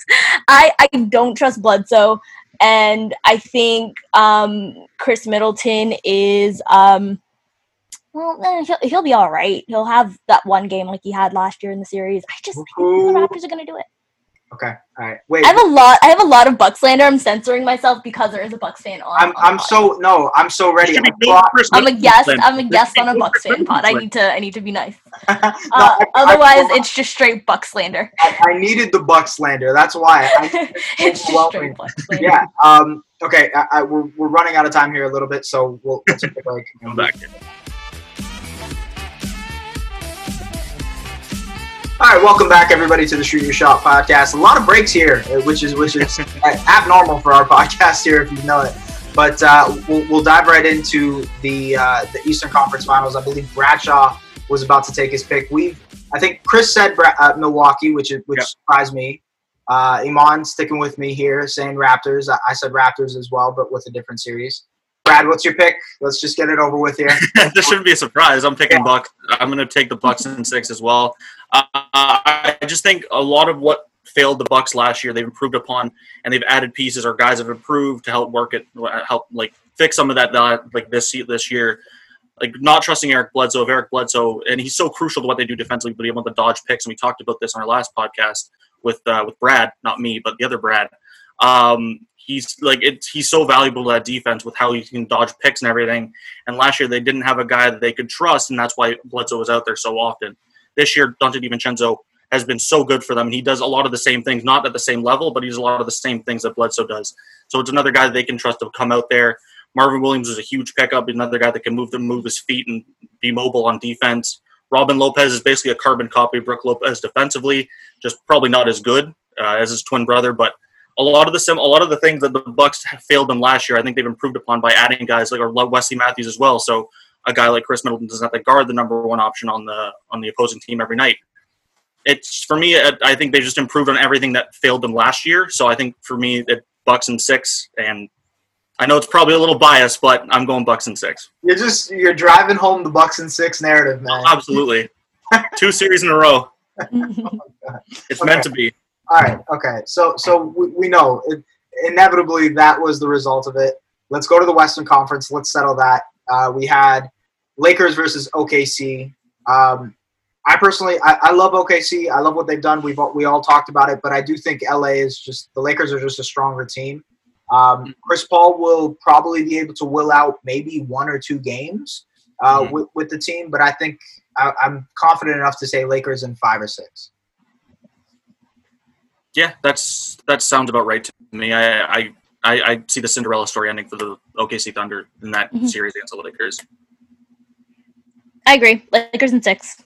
Speaker 5: i i don't trust bledsoe and i think um khris middleton is um well, he'll, he'll be all right. He'll have that one game like he had last year in the series. I just I think the Raptors are going to do it.
Speaker 3: Okay. All right. Wait.
Speaker 5: I have a lot. I have a lot of Bucks slander. I'm censoring myself because there is a Bucks fan on.
Speaker 3: I'm.
Speaker 5: on
Speaker 3: I'm so no. I'm so ready.
Speaker 5: I'm, I'm a guest. I'm a guest on a Bucks fan pod. I need to. I need to be nice. no, uh, I, otherwise, I, it's just straight Bucks slander.
Speaker 3: I, I, needed the Bucks slander. That's why.
Speaker 5: it's just well, straight Bucks slander.
Speaker 3: Yeah. Um. Okay. I, we're we're running out of time here a little bit, so we'll, we'll take a break.
Speaker 1: Come back.
Speaker 3: All right, welcome back, everybody, to the Shoot Your Shot podcast. A lot of breaks here, uh, which is which is abnormal for our podcast here, if you know it. But uh, we'll, we'll dive right into the uh, the Eastern Conference Finals. I believe Bradshaw was about to take his pick. We, I think Chris said uh, Milwaukee, which which yep. surprised me. Uh, Iman sticking with me here, saying Raptors. I, I said Raptors as well, but with a different series. Brad, what's your pick? Let's just get it over with here.
Speaker 1: this shouldn't be a surprise. I'm picking yeah. Bucks. I'm going to take the Bucks in six as well. Uh, I just think a lot of what failed the Bucks last year, they've improved upon, and they've added pieces or guys have improved to help work it, help like fix some of that uh, like this this year. Like not trusting Eric Bledsoe, if Eric Bledsoe, and he's so crucial to what they do defensively, but he able to dodge picks, and we talked about this on our last podcast with uh, with Brad, not me, but the other Brad. Um, he's like it's he's so valuable to that defense with how he can dodge picks and everything. And last year they didn't have a guy that they could trust, and that's why Bledsoe was out there so often. This year, Donte DiVincenzo has been so good for them, and he does a lot of the same things, not at the same level, but he does a lot of the same things that Bledsoe does. So it's another guy they can trust to come out there. Marvin Williams is a huge pickup, another guy that can move to move his feet and be mobile on defense. Robin Lopez is basically a carbon copy of Brook Lopez defensively, just probably not as good uh, as his twin brother, but a lot of the sim, a lot of the things that the Bucks failed them last year, I think they've improved upon by adding guys like or Wesley Matthews as well. So a guy like Khris Middleton doesn't have to guard the number one option on the on the opposing team every night. It's for me. I think they just improved on everything that failed them last year. So I think for me, it Bucks and six, and I know it's probably a little biased, but I'm going Bucks and six.
Speaker 3: You're just you're driving home the Bucks and six narrative, man.
Speaker 1: Oh, absolutely, two series in a row. oh it's okay. meant to be.
Speaker 3: All right. Okay. So so we, we know it, inevitably that was the result of it. Let's go to the Western Conference. Let's settle that. Uh, we had Lakers versus OKC. Um, I personally, I, I, love OKC. I love what they've done. We've we all talked about it, but I do think LA is just the Lakers are just a stronger team. Um, Chris Paul will probably be able to will out maybe one or two games uh, mm-hmm. with, with the team, but I think I, I'm confident enough to say Lakers in five or six.
Speaker 1: Yeah, that's that sounds about right to me. I I, I, I see the Cinderella story ending for the OKC Thunder in that mm-hmm. series against the Lakers.
Speaker 5: I agree. Lakers in six.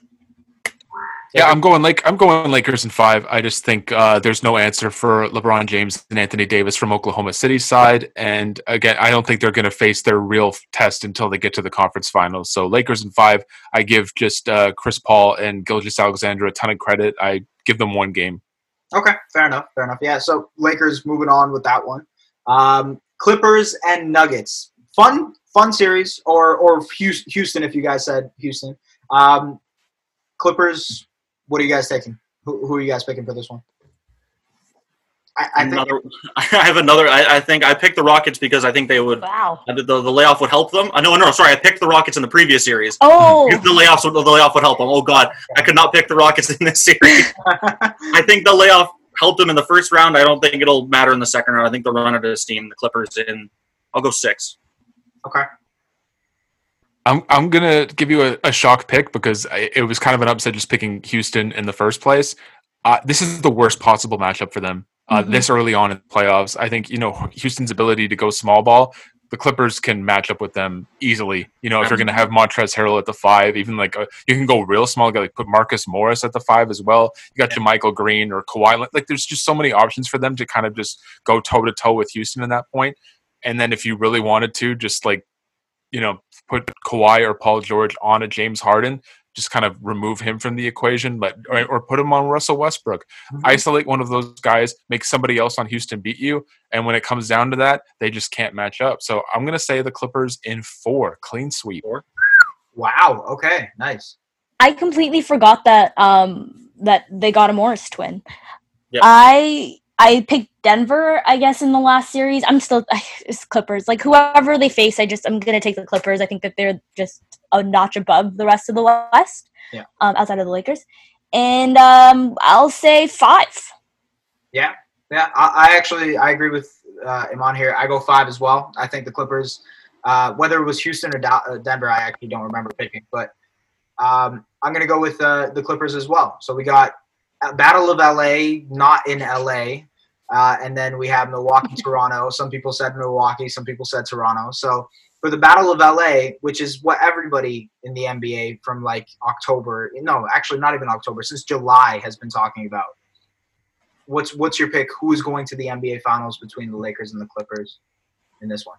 Speaker 4: Yeah, I'm going like I'm going Lakers in five. I just think uh, there's no answer for LeBron James and Anthony Davis from Oklahoma City side, and again, I don't think they're going to face their real test until they get to the conference finals. So Lakers in five. I give just uh, Chris Paul and Gilgeous-Alexander a ton of credit. I give them one game.
Speaker 3: Okay, fair enough. Fair enough. Yeah. So Lakers moving on with that one. Um, Clippers and Nuggets. Fun, fun series, or or Houston if you guys said Houston. Um, Clippers. What are you guys taking? Who, who are you guys picking for this one?
Speaker 1: I, I another, I have another. I, I, think I picked the Rockets because I think they would.
Speaker 5: Wow.
Speaker 1: The, the, the layoff would help them. I uh, know, no, sorry. I picked the Rockets in the previous series.
Speaker 5: Oh.
Speaker 1: the layoffs, the layoff would help them. Oh God, I could not pick the Rockets in this series. I think the layoff helped them in the first round. I don't think it'll matter in the second round. I think they'll run it as steam. The Clippers in. I'll go six.
Speaker 3: Okay.
Speaker 4: I'm I'm gonna give you a, a shock pick because I, it was kind of an upset just picking Houston in the first place. Uh, this is the worst possible matchup for them uh, mm-hmm. this early on in the playoffs. I think you know Houston's ability to go small ball the Clippers can match up with them easily. You know, if you're going to have Montrezl Harrell at the five, even like a, uh, you can go real small, like put Marcus Morris at the five as well. You got yeah. JaMychal Green or Kawhi. Like, there's just so many options for them to kind of just go toe to toe with Houston in that point. And then if you really wanted to, just like you know, put Kawhi or Paul George on a James Harden, just kind of remove him from the equation, but or, or put him on Russell Westbrook. Mm-hmm. Isolate one of those guys, make somebody else on Houston beat you, and when it comes down to that, they just can't match up. So I'm gonna say the Clippers in four, clean sweep.
Speaker 3: Wow. Okay. Nice.
Speaker 5: I completely forgot that um that they got a Morris twin. Yep. I I picked Denver, I guess, in the last series. I'm still it's Clippers. Like whoever they face, I just I'm gonna take the Clippers. I think that they're just a notch above the rest of the West.
Speaker 3: Yeah.
Speaker 5: Um, outside of the Lakers, and um, I'll say five.
Speaker 3: Yeah, yeah. I, I actually I agree with uh, Iman here. I go five as well. I think the Clippers, uh, whether it was Houston or uh, Denver, I actually don't remember picking, but um, I'm gonna go with uh, the Clippers as well. So we got Battle of LA, not in LA. Uh, and then we have Milwaukee, Toronto. Some people said Milwaukee, some people said Toronto. So for the Battle of LA, which is what everybody in the NBA from like October, no, actually not even October, since July has been talking about. What's what's your pick? Who is going to the NBA Finals between the Lakers and the Clippers in this one?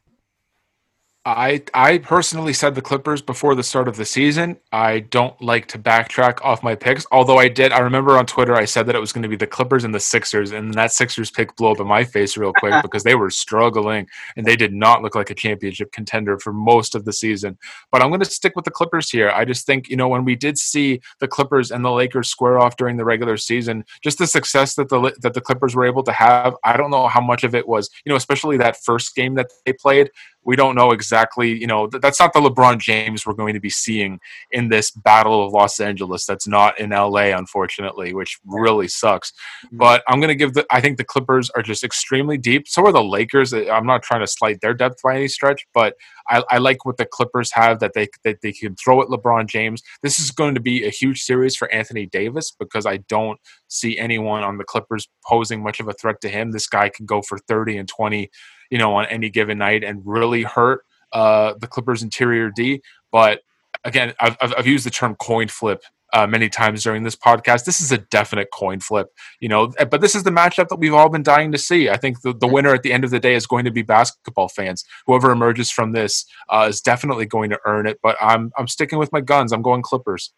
Speaker 4: I I personally said the Clippers before the start of the season. I don't like to backtrack off my picks, although I did. I remember on Twitter I said that it was going to be the Clippers and the Sixers, and that Sixers pick blew up in my face real quick because they were struggling and they did not look like a championship contender for most of the season. But I'm going to stick with the Clippers here. I just think you know when we did see the Clippers and the Lakers square off during the regular season, just the success that the that the Clippers were able to have. I don't know how much of it was you know especially that first game that they played we don't know exactly, you know, that's not the LeBron James we're going to be seeing in this battle of Los Angeles. That's not in LA, unfortunately, which really sucks. Mm-hmm. But I'm going to give the, I think the Clippers are just extremely deep. So are the Lakers. I'm not trying to slight their depth by any stretch, but I, I like what the Clippers have that they, that they can throw at LeBron James. This is going to be a huge series for Anthony Davis because I don't see anyone on the Clippers posing much of a threat to him. This guy can go for 30 and 20 you know, on any given night and really hurt uh, the Clippers' interior D. But again, I've, I've used the term coin flip uh, many times during this podcast. This is a definite coin flip, you know. Eh, but this is the matchup that we've all been dying to see. I think the, the winner at the end of the day is going to be basketball fans. Whoever emerges from this uh, is definitely going to earn it. But I'm I'm sticking with my guns. I'm going Clippers.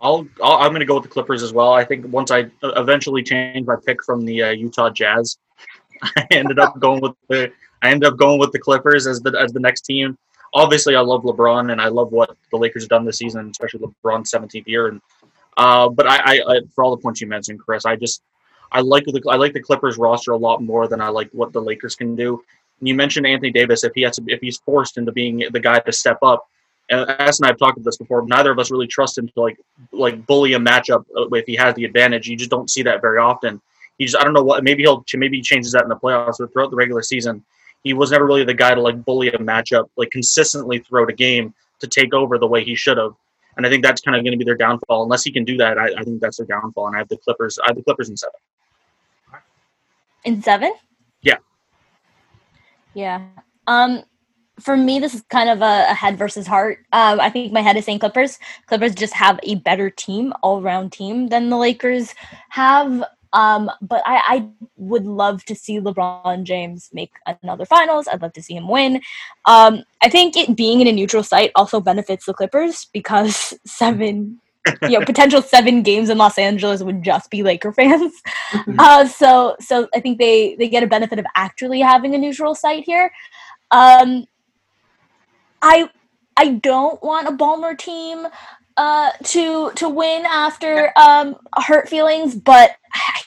Speaker 1: I'll, i am going to go with the Clippers as well. I think once I eventually changed my pick from the uh, Utah Jazz, I ended up going with the I ended up going with the Clippers as the as the next team. Obviously, I love LeBron and I love what the Lakers have done this season, especially LeBron's 17th year. And uh, but I, I, I, for all the points you mentioned, Chris, I just I like the I like the Clippers roster a lot more than I like what the Lakers can do. And you mentioned Anthony Davis. If he has to, if he's forced into being the guy to step up, and Es and I've talked about this before. Neither of us really trust him to like like bully a matchup uh, if he has the advantage. You just don't see that very often. He just I don't know what maybe he'll maybe he changes that in the playoffs, but throughout the regular season, he was never really the guy to like bully a matchup like consistently throughout a game to take over the way he should have. And I think that's kind of going to be their downfall. Unless he can do that, I, I think that's their downfall. And I have the Clippers. I have the Clippers in seven.
Speaker 5: In seven?
Speaker 1: Yeah.
Speaker 5: Yeah. Um, for me, this is kind of a, a head versus heart. Um, I think my head is saying Clippers. Clippers just have a better team, all round team than the Lakers have. Um, but I, I would love to see LeBron James make another finals. I'd love to see him win. Um, I think it being in a neutral site also benefits the Clippers because seven, you know, potential seven games in Los Angeles would just be Laker fans. Mm-hmm. Uh, so, so I think they they get a benefit of actually having a neutral site here. Um, I I don't want a Ballmer team uh, to to win after um, hurt feelings, but I,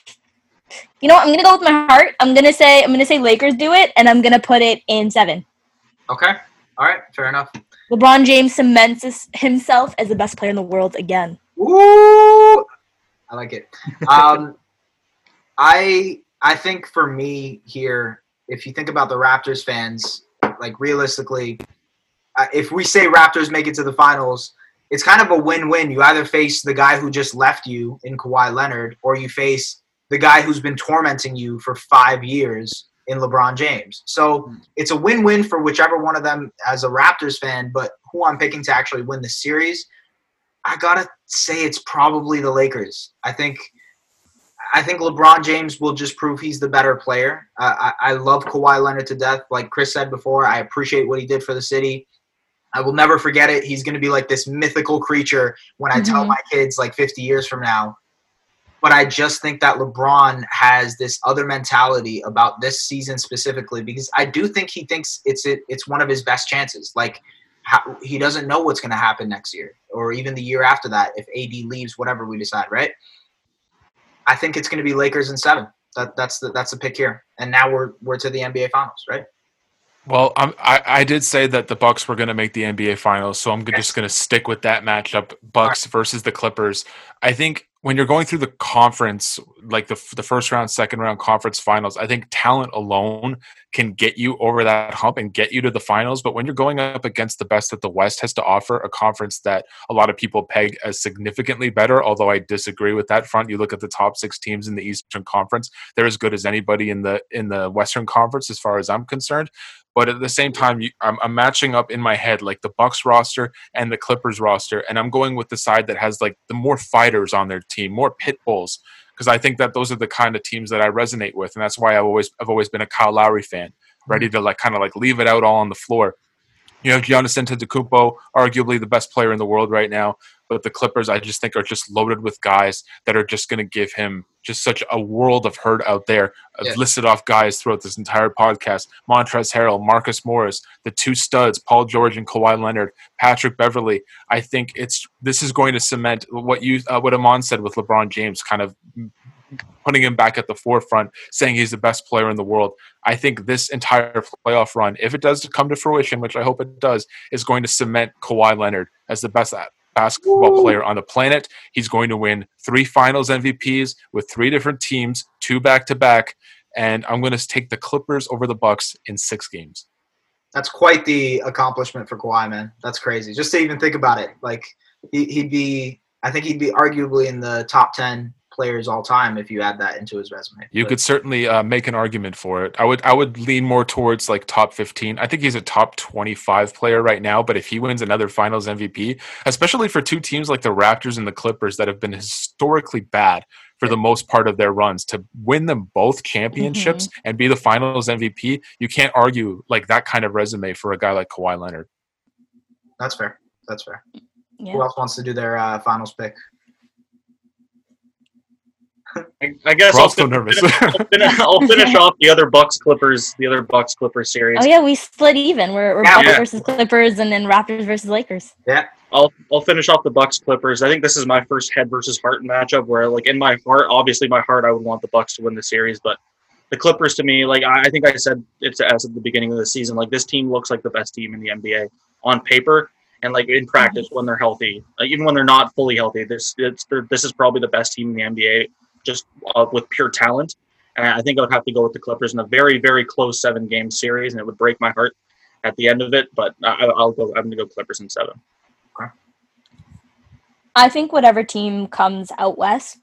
Speaker 5: you know what? I'm gonna go with my heart. I'm gonna say I'm gonna say Lakers do it, and I'm gonna put it in seven.
Speaker 3: Okay. All right. Fair enough.
Speaker 5: LeBron James cements himself as the best player in the world again.
Speaker 3: Ooh, I like it. Um, I I think for me here, if you think about the Raptors fans, like realistically, if we say Raptors make it to the finals, it's kind of a win-win. You either face the guy who just left you in Kawhi Leonard, or you face the guy who's been tormenting you for five years in LeBron James. So it's a win-win for whichever one of them as a Raptors fan, but who I'm picking to actually win the series, I gotta say it's probably the Lakers. I think I think LeBron James will just prove he's the better player. Uh, I, I love Kawhi Leonard to death. Like Chris said before, I appreciate what he did for the city. I will never forget it. He's going to be like this mythical creature when I mm-hmm. tell my kids like 50 years from now. But I just think that LeBron has this other mentality about this season specifically because I do think he thinks it's it, it's one of his best chances. Like how, he doesn't know what's going to happen next year or even the year after that if AD leaves, whatever we decide, right? I think it's going to be Lakers in seven. That, that's the that's the pick here, and now we're we're to the NBA Finals, right?
Speaker 4: Well, I'm, i I did say that the Bucks were going to make the NBA Finals, so I'm yes. just going to stick with that matchup: Bucks right. versus the Clippers. I think when you're going through the conference, like the the first round, second round conference finals, I think talent alone can get you over that hump and get you to the finals. But when you're going up against the best that the West has to offer, a conference that a lot of people peg as significantly better, although I disagree with that front. You look at the top six teams in the Eastern Conference; they're as good as anybody in the in the Western Conference, as far as I'm concerned. But at the same time, you, I'm, I'm matching up in my head like the Bucks roster and the Clippers roster, and I'm going with the side that has like the more fighters on their team, more pit bulls, because I think that those are the kind of teams that I resonate with, and that's why I've always I've always been a Kyle Lowry fan, ready mm-hmm. to like kind of like leave it out all on the floor. You know, Giannis Antetokounmpo, arguably the best player in the world right now, but the Clippers, I just think, are just loaded with guys that are just going to give him just such a world of hurt out there. I've yeah. listed off guys throughout this entire podcast: Montrezl Harrell, Marcus Morris, the two studs, Paul George and Kawhi Leonard, Patrick Beverley. I think it's this is going to cement what you uh, what Iman said with LeBron James, kind of putting him back at the forefront, saying he's the best player in the world. I think this entire playoff run, if it does come to fruition, which I hope it does, is going to cement Kawhi Leonard as the best basketball Ooh. player on the planet. He's going to win three finals MVPs with three different teams, two back to back, and I'm going to take the Clippers over the Bucks in six games.
Speaker 3: That's quite the accomplishment for Kawhi, man. That's crazy. Just to even think about it, like he'd be, I think he'd be arguably in the top ten players all time if you add that into his resume.
Speaker 4: You but, could certainly uh, make an argument for it. I would I would lean more towards like top 15. I think he's a top 25 player right now, but if he wins another finals MVP, especially for two teams like the Raptors and the Clippers that have been historically bad for the most part of their runs to win them both championships mm-hmm. and be the finals MVP, you can't argue like that kind of resume for a guy like Kawhi Leonard.
Speaker 3: That's fair. That's fair. Yeah. Who else wants to do their uh, finals pick?
Speaker 1: I, I guess I'll, fin- nervous. Finish, I'll, finish, I'll finish off the other Bucks Clippers, the other Bucks Clippers series.
Speaker 5: Oh yeah, we split even. We're, we're yeah. Bucks yeah. versus Clippers, and then Raptors versus Lakers.
Speaker 3: Yeah,
Speaker 1: I'll I'll finish off the Bucks Clippers. I think this is my first head versus heart matchup where, like, in my heart, obviously, my heart, I would want the Bucks to win the series, but the Clippers to me, like, I think I said it's as at the beginning of the season, like this team looks like the best team in the NBA on paper and like in practice when they're healthy, like, even when they're not fully healthy. This it's this is probably the best team in the NBA just uh, with pure talent. And I think I would have to go with the Clippers in a very, very close seven game series, and it would break my heart at the end of it. But I, will go. I'm going to go Clippers in seven. Okay.
Speaker 5: I think whatever team comes out west,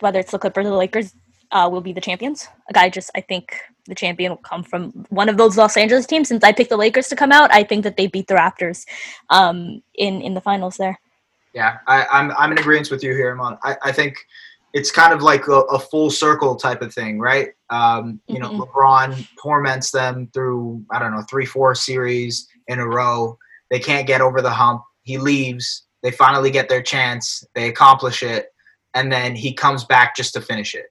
Speaker 5: whether it's the Clippers or the Lakers, uh, will be the champions. A guy just, I think the champion will come from one of those Los Angeles teams. Since I picked the Lakers to come out, I think that they beat the Raptors um, in in the finals there.
Speaker 3: Yeah, I, am I'm, I'm in agreement with you here, Mon. I, I think it's kind of like a, a, full circle type of thing, right? Um, you mm-hmm. know, LeBron torments them through I don't know three, four series in a row. They can't get over the hump. He leaves. They finally get their chance. They accomplish it, and then he comes back just to finish it.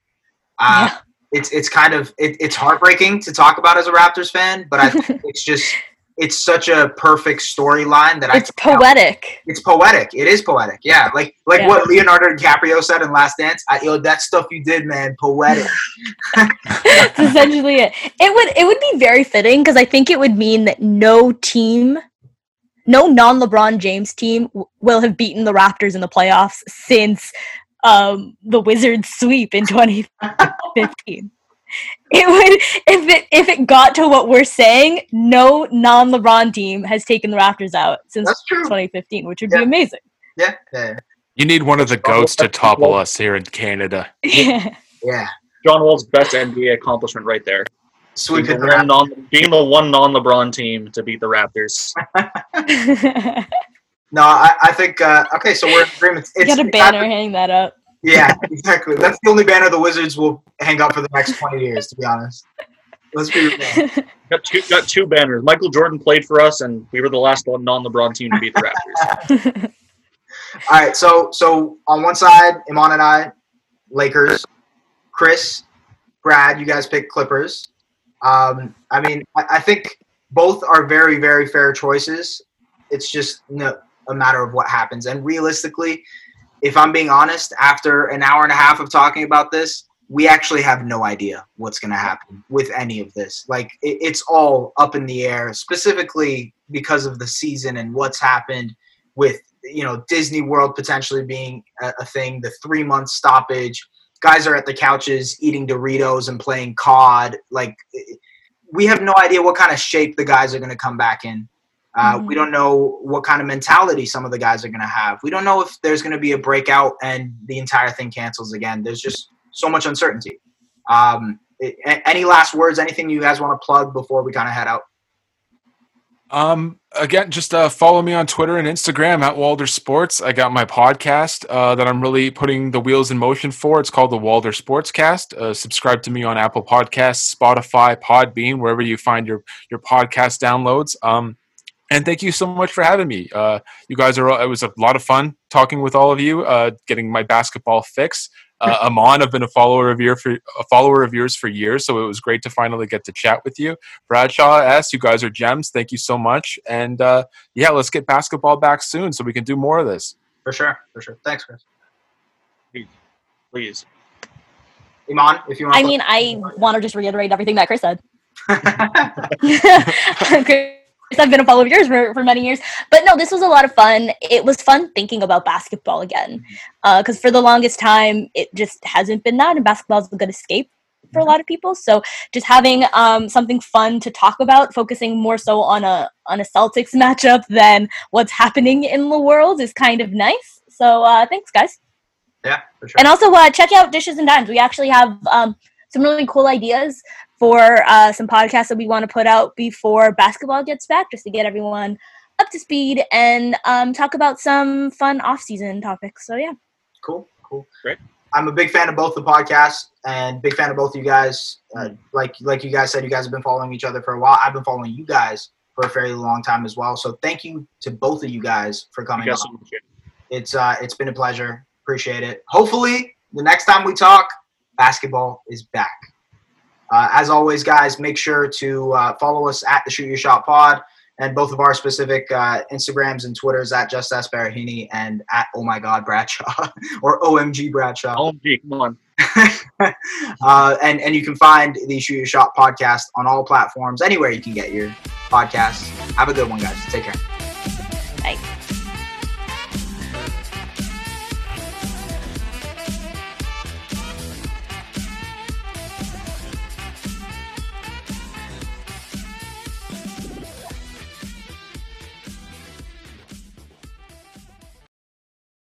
Speaker 3: Uh, yeah. It's it's kind of it, it's heartbreaking to talk about as a Raptors fan, but I think it's just it's such a perfect storyline that I
Speaker 5: it's I poetic.
Speaker 3: It's poetic. It is poetic. Yeah, like like yeah. what Leonardo DiCaprio said in Last Dance. I, yo, that stuff you did, man, poetic.
Speaker 5: That's essentially it. It would it would be very fitting because I think it would mean that no team, no non LeBron James team w- will have beaten the Raptors in the playoffs since um, the Wizards sweep in 2015 it would if it if it got to what we're saying, no non LeBron team has taken the Raptors out since 2015, which would
Speaker 3: yeah.
Speaker 5: be amazing.
Speaker 3: Yeah. yeah.
Speaker 4: You need one of the goats to topple us here in Canada.
Speaker 3: Yeah. Yeah.
Speaker 1: John Wall's best NBA accomplishment right there.
Speaker 3: Sweep
Speaker 1: being
Speaker 3: it
Speaker 1: the, one non, being the one non-LeBron team to beat the Raptors.
Speaker 3: No, I, I think uh, okay. So we're in agreement.
Speaker 5: you got a banner hang that up.
Speaker 3: Yeah, exactly. That's the only banner the Wizards will hang up for the next twenty years. To be honest, let's be real.
Speaker 1: got two got two banners. Michael Jordan played for us, and we were the last non-LeBron team to beat the Raptors.
Speaker 3: All right, so so on one side, Iman and I, Lakers. Chris, Brad, you guys pick Clippers. Um, I mean, I, I think both are very very fair choices. It's just you know, a matter of what happens, and realistically, if I'm being honest, after an hour and a half of talking about this, we actually have no idea what's going to happen with any of this. Like it, it's all up in the air, specifically because of the season and what's happened with you know Disney World potentially being a, a thing, the three month stoppage. Guys are at the couches eating Doritos and playing COD. Like we have no idea what kind of shape the guys are going to come back in. Uh, mm-hmm. We don't know what kind of mentality some of the guys are going to have. We don't know if there's going to be a breakout and the entire thing cancels again. There's just so much uncertainty. Um, it, any last words? Anything you guys want to plug before we kind of head out?
Speaker 4: Um, again, just uh, follow me on Twitter and Instagram at Walder Sports. I got my podcast uh, that I'm really putting the wheels in motion for. It's called the Walder Sportscast. Uh, subscribe to me on Apple Podcasts, Spotify, Podbean, wherever you find your your podcast downloads. Um, and thank you so much for having me. Uh, you guys are. It was a lot of fun talking with all of you, uh, getting my basketball fix. Uh, Iman, I've been a follower of your for a follower of yours for years, so it was great to finally get to chat with you. Bradshaw Es, you guys are gems. Thank you so much, and uh, yeah, let's get basketball back soon so we can do more of this.
Speaker 3: For sure, for sure. Thanks, Chris.
Speaker 1: Please,
Speaker 3: Iman, if you want.
Speaker 5: I mean, I want to just reiterate everything that Chris said. I've been a follower of yours for, for many years. But no, this was a lot of fun. It was fun thinking about basketball again. Because uh, for the longest time, it just hasn't been that. And basketball is a good escape for a lot of people. So just having um, something fun to talk about, focusing more so on a on a Celtics matchup than what's happening in the world is kind of nice. So uh, thanks, guys.
Speaker 3: Yeah, sure.
Speaker 5: And also uh, check out Dishes and Dimes. We actually have um, some really cool ideas for uh, some podcasts that we want to put out before basketball gets back, just to get everyone up to speed and um, talk about some fun off-season topics. So yeah,
Speaker 3: cool, cool,
Speaker 1: great.
Speaker 3: I'm a big fan of both the podcasts and big fan of both of you guys. Uh, like like you guys said, you guys have been following each other for a while. I've been following you guys for a fairly long time as well. So thank you to both of you guys for coming. on. It's uh, it's been a pleasure. Appreciate it. Hopefully, the next time we talk, basketball is back. Uh, as always, guys, make sure to uh, follow us at the Shoot Your Shot Pod and both of our specific uh, Instagrams and Twitters at Just S Barahini and at Oh My God Bradshaw or OMG Bradshaw.
Speaker 1: OMG, come on.
Speaker 3: uh, and and you can find the Shoot Your Shot podcast on all platforms, anywhere you can get your podcasts. Have a good one, guys. Take care.
Speaker 5: Bye.